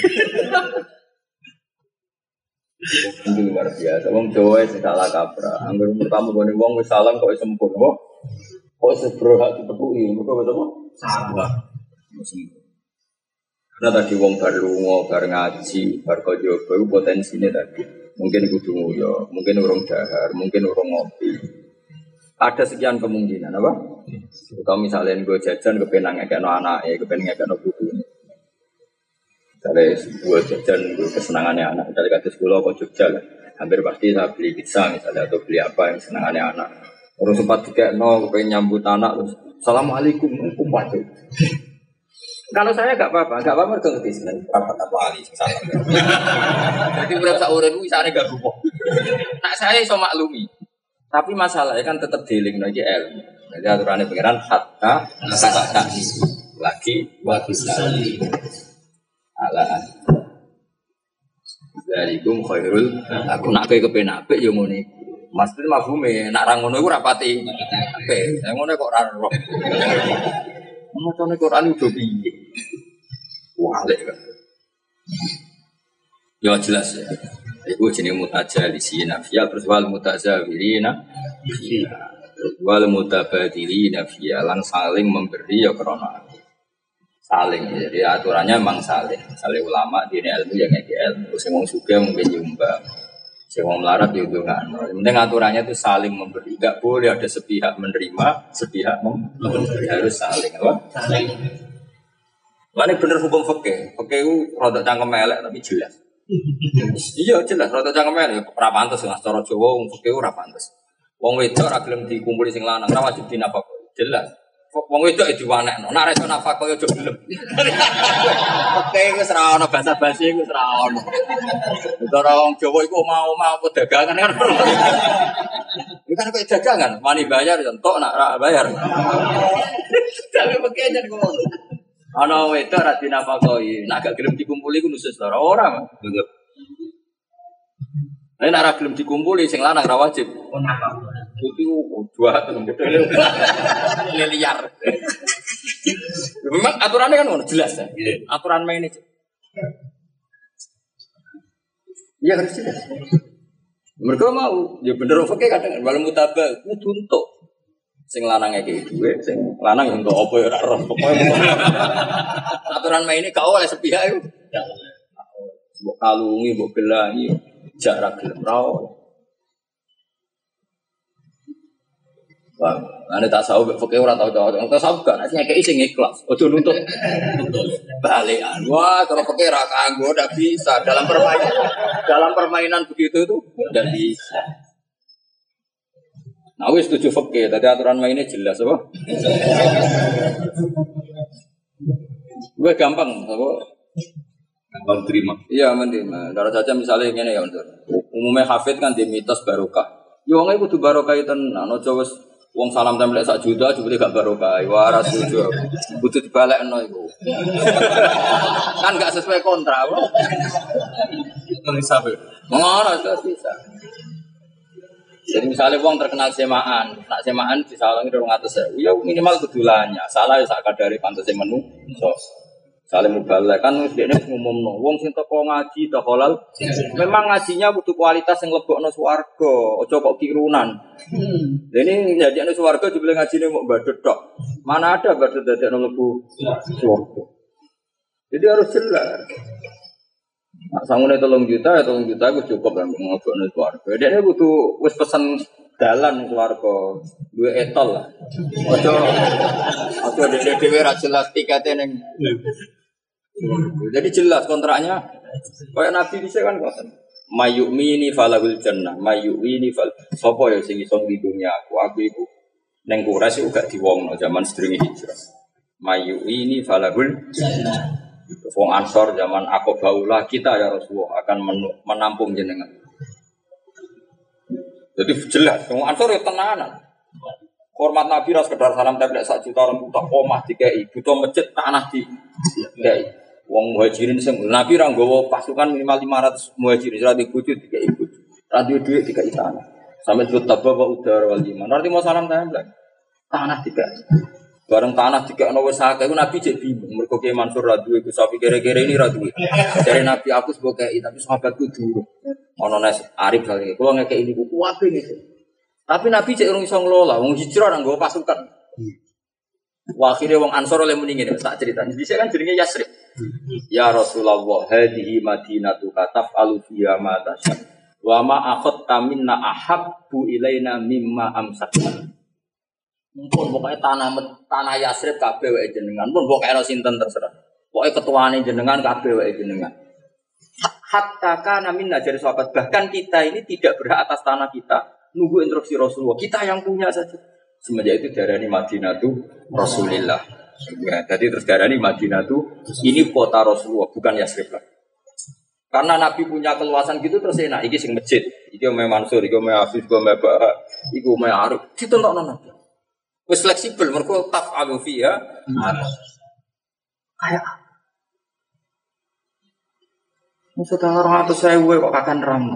Itu luar biasa. Wong Jawa sing salah kaprah. Angger pertama gone wong wis salam kok sempur, kok. Kok sebro hak ditepuki, mergo apa? Salah. Karena tadi wong bar lunga, bar ngaji, bar kaya itu potensinya tadi. Mungkin kudu nguyo, mungkin urung dahar, mungkin urung ngopi. Ada sekian kemungkinan, apa? Kalau misalnya gue jajan kepenang ngekekno anake, kepenang ngekekno putune. Misalnya gue jajan gue kesenangannya anak, misalnya kata sekolah kok Jogja lah. Hampir pasti saya beli pizza misalnya atau beli apa yang senangannya anak. Terus sempat tiga no, kepengen nyambut anak terus Assalamualaikum, kumpul Kalau saya gak apa-apa, gak apa-apa mereka ngerti sebenarnya rapat apa wali salah. Jadi berapa sahur itu bisa gak gupo. Nak saya iso maklumi. Tapi masalahnya kan tetap dealing lagi ilmu. Jadi aturannya pengiran hatta hatta lagi waktu sekali. Ala Darikum khairul aku nak kowe kepen apik yo ngene iku. Maksudnya mafhume nak ra ngono iku rapati apik. Saya ngono kok ra roh. Macane Quran udah piye? Wale kan. Ya jelas ya. Iku jenis mutajalisi nafiyah terus wal mutazawirina. Terus wal mutabadilina. Fiyah lan saling memberi ya krona saling jadi aturannya memang saling. Saling ulama di ilmu yang ngeki ilmu. Sing wong sugih mungkin nyumbang. Sing wong melarat ya nggak penting aturannya itu saling memberi. Gak boleh ada sepihak menerima sepihak memberi harus saling apa? Saling. Mana bener hukum fikih fikih itu rada cangkem elek tapi jelas iya jelas rada cangkem elek ora pantes lah cara Jawa wong fikih ora pantes wong wedok ora gelem dikumpuli sing lanang ora wajib dinafkahi jelas Wong wedok itu diwanekno. Nek iso nafkah yo gelem. Oke, wis ra ono basa-basi wis ra ono. Cara wong Jawa iku mau-mau apa dagangan kan. Ini kan kayak dagangan, mani bayar entuk nak bayar. Tapi pakai jan kok. Ana wedok ra dinafkahi, nek gak gelem dikumpuli ku nusus ora ora. Nek nek ra gelem dikumpuli sing lanang ra wajib. Itu dua liar. Memang aturannya kan ngono, jelas ya. Iya. Aturan main itu. Iya harus jelas. Mereka mau, ya bener oke kadang walau mutabah, kudu untuk sing lanang kayak duwe, sing lanang yang untuk apa ya ora roh. Pokoknya aturan main ini kau oleh sepihak itu. kalungi, mbok gelangi, jarak gelem ra. Wah, ane tak sahu mbek fakir ora tau cocok. Tak sahu gak nek ngekeki sing ikhlas. Ojo nuntut balikan. Wah, kalau fakir ra kanggo ndak bisa dalam permainan. Dalam permainan begitu itu ndak bisa. Nah, wis setuju fakir. Tadi aturan mainnya jelas apa? Gue gampang, apa? Gampang terima. Iya, menerima. Kalau saja misalnya gini ya, untuk umumnya hafid kan di mitos barokah. Ya wong kudu barokah tenan, aja wis wong salam tempel sak juta jebule gak barokah. Wah, ora setuju. Kudu dibalekno iku. kan gak sesuai kontrak. apa? Bisa be. Ngono itu bisa. Jadi misalnya wong terkenal semaan, nak semaan disalangi dorong atas saya, ya minimal kedulanya. Salah ya sak kadari pantas menu. So, saling mubalek kan wis dekne ngumum no. Wong sing teko ngaji tok halal. Memang ngajinya butuh kualitas yang lebokno swarga, aja kok kirunan. Lha ini jadi swarga jebule ngajine mau badut tok. Mana ada badut dadekno lebu swarga. Jadi harus jelas. Nah, sangune tolong juta, ya tolong juta aku cukup lah ngobrol nih keluarga. Dia ini butuh wis pesen dalan keluarga, dua etol lah. Ojo, ojo dia dewe jelas tiketnya neng. Jadi jelas kontraknya. Kayak Nabi bisa kan kok. Mayumi ini falahul jannah, mayumi ini fal. Sopo ya sing iso dunia aku, aku iku neng Quraisy uga diwongno zaman sedurunge hijrah. Mayumi ini falahul jannah. Wong Ansor zaman aku baulah kita ya Rasulullah akan menampung jenengan. Jadi jelas, wong Ansor ya tenanan. Hormat Nabi ras sekedar salam tempel sak juta orang buta omah dikei, butuh masjid tanah di dikei. Wong muhajirin sing Nabi ra nggawa pasukan minimal 500 muhajirin ra di bojo dikei bojo. Ra duwe dhuwit dikei tanah. Sampai disebut tabba wa udara wal iman. Nanti mau salam tempel. Tanah dikei. Bareng tanah tiga ono wis akeh iku Nabi cek bingung. Mergo Kiai Mansur ra duwe Gus Sapi kere-kere ini ra duwe. Dari Nabi aku sebagai tapi sahabatku dulu. Ono nes Arif kali. Kulo ngekek ini ku kuwabe ngene. Tapi Nabi cek urung iso ngelola, wong hijrah nang nggawa pasukan. Wah, akhirnya wong Ansor oleh muni ngene, tak cerita. Jadi saya kan jenenge Yasrib. Ya Rasulullah, hadhihi madinatu kataf alu fiha ma tasya. Wa ma akhadta minna ahabbu ilaina mimma amsakna. Mumpun pokoknya tanah tanah Yasrib kabeh wae jenengan. Pun pokoknya sinten terserah. Pokoknya ketuane jenengan kabeh wae jenengan. Hatta kana minna jadi sahabat bahkan kita ini tidak berhak atas tanah kita nunggu instruksi Rasulullah. Kita yang punya saja. Semenjak itu darani Madinah itu Rasulullah. Ya, jadi terus darani Madinah itu ini kota Rasulullah bukan Yasrib lah. Karena Nabi punya keluasan gitu terus enak. Iki sing masjid, iki omeh Mansur, iki omeh Hafiz, iki omeh Baha, iki omeh Arif. Ditentok Nabi. Wis fleksibel, mereka taf alu fiha. Kayak Sudah orang atau saya kok kakan ram.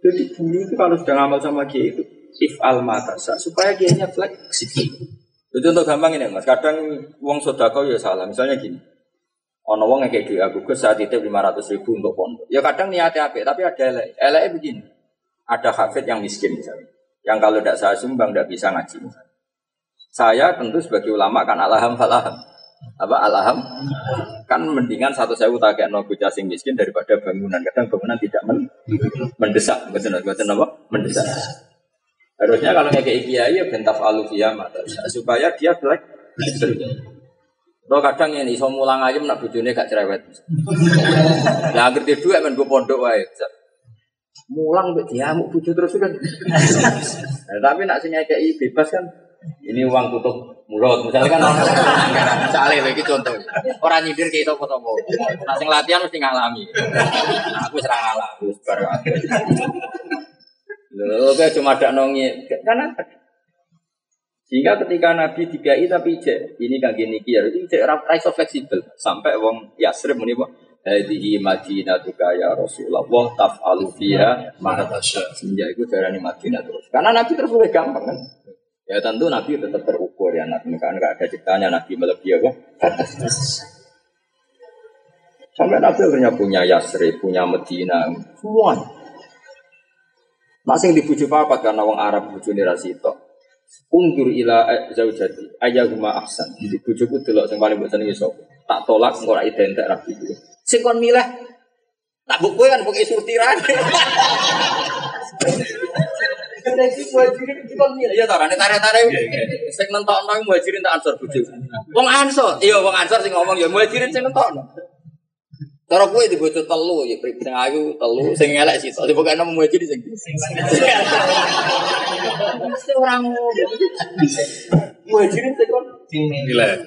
Jadi dulu itu kalau sudah ngamal sama kiai itu if al matasa supaya kiainya fleksibel. Itu untuk gampang ini mas. Kadang uang sodako ya salah. Misalnya gini. Ono wong yang kayak gitu, aku ke saat itu 500 ribu untuk pondok. Ya kadang niatnya apa, tapi ada elek. Begini. Ada hafid yang miskin misalnya. Yang kalau tidak saya sumbang tidak bisa ngaji. Saya tentu sebagai ulama kan alaham falaham. Apa alaham? Kan mendingan satu saya tak kayak no bocah sing miskin daripada bangunan. Kadang bangunan tidak men mendesak. Betul betul apa? Mendesak. Harusnya kalau kayak kiai ya bentaf alufiyah supaya dia black. Lo kadang ini iso mulang aja nak bojone gak cerewet. Lah ngerti dua men gue pondok wae. Mulang mbek diamuk bojo terus kan. Nah, tapi nak sing kayak bebas kan ini uang tutup mulut misalnya kan. Misalnya lagi contoh. Orang nyindir kayak itu foto mau nah sing latihan mesti ngalami. Nah, aku serang ngalami bareng. Loh, kayak cuma ada nongi karena sehingga ketika Nabi digai tapi cek ini kan gini kia itu cek raiso fleksibel. Sampai wong Yasrib kok Hadihi Madinah tuka ya Rasulullah taf'alu fiha ma tasya. Semenjak itu darani Madinah terus. Karena Nabi terus lebih gampang kan. Ya tentu Nabi tetap terukur ya Nabi kan nggak ada ciptanya Nabi melebihi apa? Batas. Sampai Nabi akhirnya punya Yasrib, punya Medina, semua. Masing dibujuk apa karena wong Arab bujune rasito. Ungdur ila zaujati ayahuma ahsan. Di bujuku delok sing paling mbok senengi sapa. Tak tolak engko ora identik rabi kuwi. Sing kon milih tak mbok kowe kan pokoke surtiran. Muhajirin kon milih ya tarane tare-tare. Sing nentokno muhajirin tak ansor bojo. Wong ansor, iya wong ansor sing ngomong ya muhajirin sing nentokno. Cara kowe di bojo telu ya pri sing ayu telu sing elek sitok. Dipokoke nang muhajirin sing. Mesti orang muhajirin sing kon Nilai.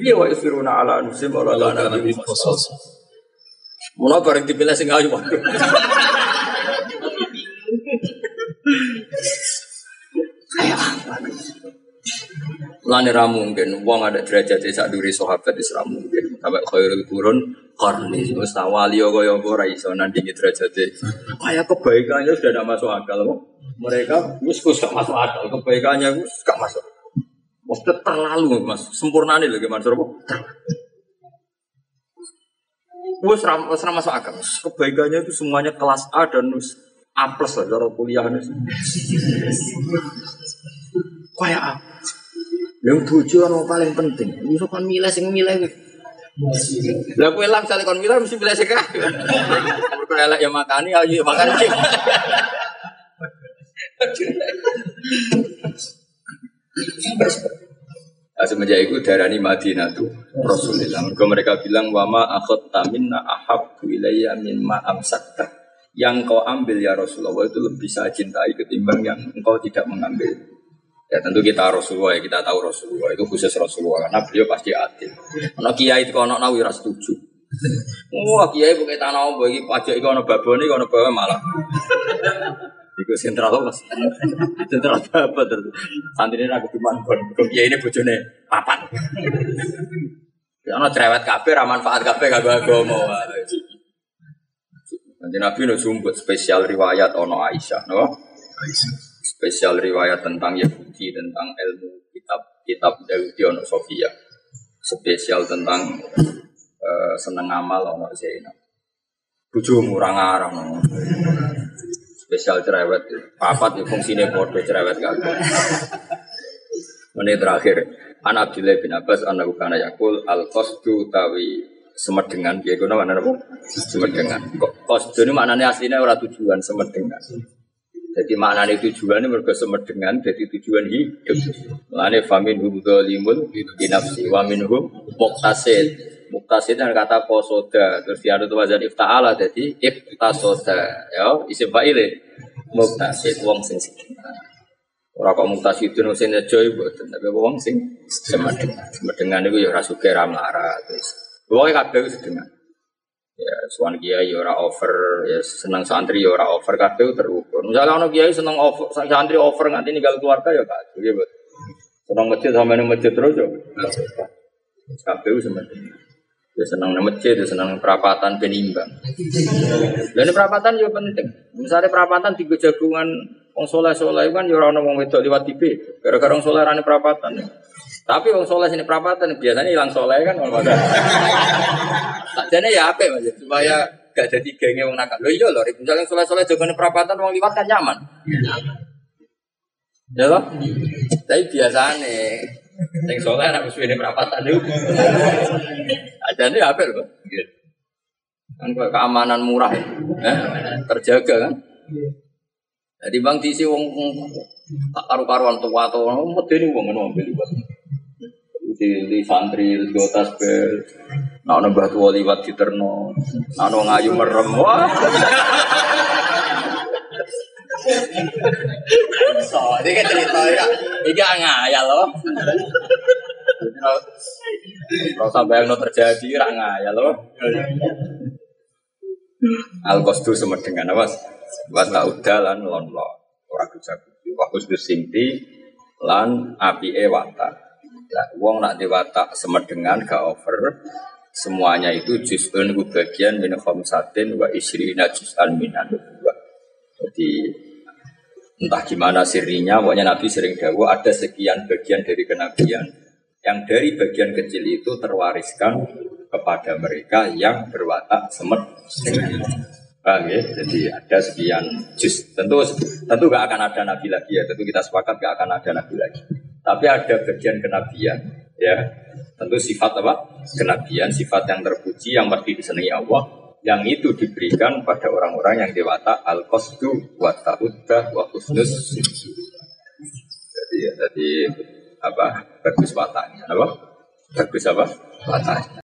Iya wa isiruna ala nusim wa la nabi Khusus. Mula bareng dipilih sing ayu waduh. Lani mungkin wong ada derajat sak duri sahabat wis ra mungkin. Sampai khairul qurun qarni wis wali kaya apa ora iso nandingi derajat Kayak kebaikannya sudah tidak masuk akal. Mereka wis gak masuk akal, kebaikannya wis gak masuk. Wis terlalu Mas, sempurna lagi Mansur apa? Wes ram, wes ram masuk akal. Kebaikannya itu semuanya kelas A dan A plus lah cara kuliahnya. Kayak A. Yang bojo orang paling penting. Bisa kan milih sing milih. weh. Lah kowe lang sale kon milih mesti milih kabeh. Mergo elek ya makani ayo ya makan sing. Nah, semenjak itu darani Madinah tuh Rasulullah. Mereka mereka bilang wama akhot taminna ahabbu ilayya mimma amsakta. Yang kau ambil ya Rasulullah itu lebih saya cintai ketimbang yang engkau tidak mengambil. Ya tentu kita Rasulullah ya kita tahu Rasulullah itu khusus Rasulullah karena beliau pasti adil. Ono kiai itu ono nawi ras setuju. Wah kiai bukan tanah om bagi pajak itu ono baboni ono bawa malah. Iku sentral apa mas? Sentral apa terus? Santri ini aku cuma kon. Kiai ini bojone papan. Ya ono cerewet kabeh, ra manfaat kabeh kanggo agama. Nanti Nabi no sumput spesial riwayat ono Aisyah, no? Spesial riwayat tentang Yahudi, tentang ilmu kitab kitab Yahudi ono Sofia. Spesial tentang eh, seneng amal ono Zainab. Bujumu ora ngarang. Spesial cerewet, papat ya fungsinya podo cerewet kabeh. Menit terakhir, An Abdullah bin Abbas an kana yakul al qasdu tawi semedengan ya kuna mana apa? Semedengan. Kok qasdu ini maknanya aslinya ora tujuan semedengan. Jadi maknanya tujuan mereka semedengan jadi tujuan hidup. Mulane famin hum dzalimun bi nafsi wa minhum muqtasid. Muqtasid dan kata kosoda terus diadut wazan ifta'ala jadi iftasoda ya isim fa'ile muqtasid wong sing sedengan. Ora kok mutasi itu sing joy mboten, tapi wong sing semedengan. Semedengan iku ya ora sugih ra melarat. Pokoke kabeh sedengan. Ya suwan kiai ya ora over, ya seneng santri ya ora over kabeh terukur. Misalnya ono kiai seneng over, santri over nganti ninggal keluarga ya kacau Bud. Seneng masjid sama nang masjid terus ya. Kabeh semedengan. Ya senang nang masjid, ya senang perapatan penimbang. Dan ini perapatan juga penting. Misalnya perapatan tiga jagungan wong soleh soleh kan ya orang wong wedok liwat TV. Gara-gara wong soleh rani perapatan. Tapi wong soleh sini perapatan biasanya hilang soleh kan wong pada. Sakjane ya apa mas supaya gak jadi gengnya wong nakal. Lo iya loh, misalnya soleh soleh jagungan perapatan wong liwat kan nyaman. Ya loh. Tapi biasanya yang soleh musuh ini perapatan itu. Ajane apa loh? Kan keamanan murah ya. Eh, terjaga kan? Jadi bang diisi wong tak karu-karuan tua atau wong medeni wong ngono ambil liwat. Di, di santri di tas bel. Nah, ono batu liwat di terno. Nah, ono ngayu merem. Wah. So, ini kan cerita ya. Ini ngayal loh. Kalau sampai yang terjadi, rak ngayal loh. Al kostu semedengan apa? Wata udalan lon lo. Orang bisa kudu. Wakus bersinti lan api e wata. Lah, wong nak diwata semedengan gak over. Semuanya itu juz'un bagian min khamsatin wa isrina juz'an minan. Jadi entah gimana sirinya, pokoknya Nabi sering dawo ada sekian bagian dari kenabian yang dari bagian kecil itu terwariskan kepada mereka yang berwatak semet Paham ya? Jadi ada sekian juz. Tentu tentu gak akan ada nabi lagi ya. Tentu kita sepakat gak akan ada nabi lagi. Tapi ada bagian kenabian Ya, tentu sifat apa? Kenabian, sifat yang terpuji, yang pasti disenangi Allah, yang itu diberikan pada orang-orang yang dewata al qasdu wa ta'uddah wa husnus jadi jadi apa? Bagus wataknya. Apa? Bagus apa? Wataknya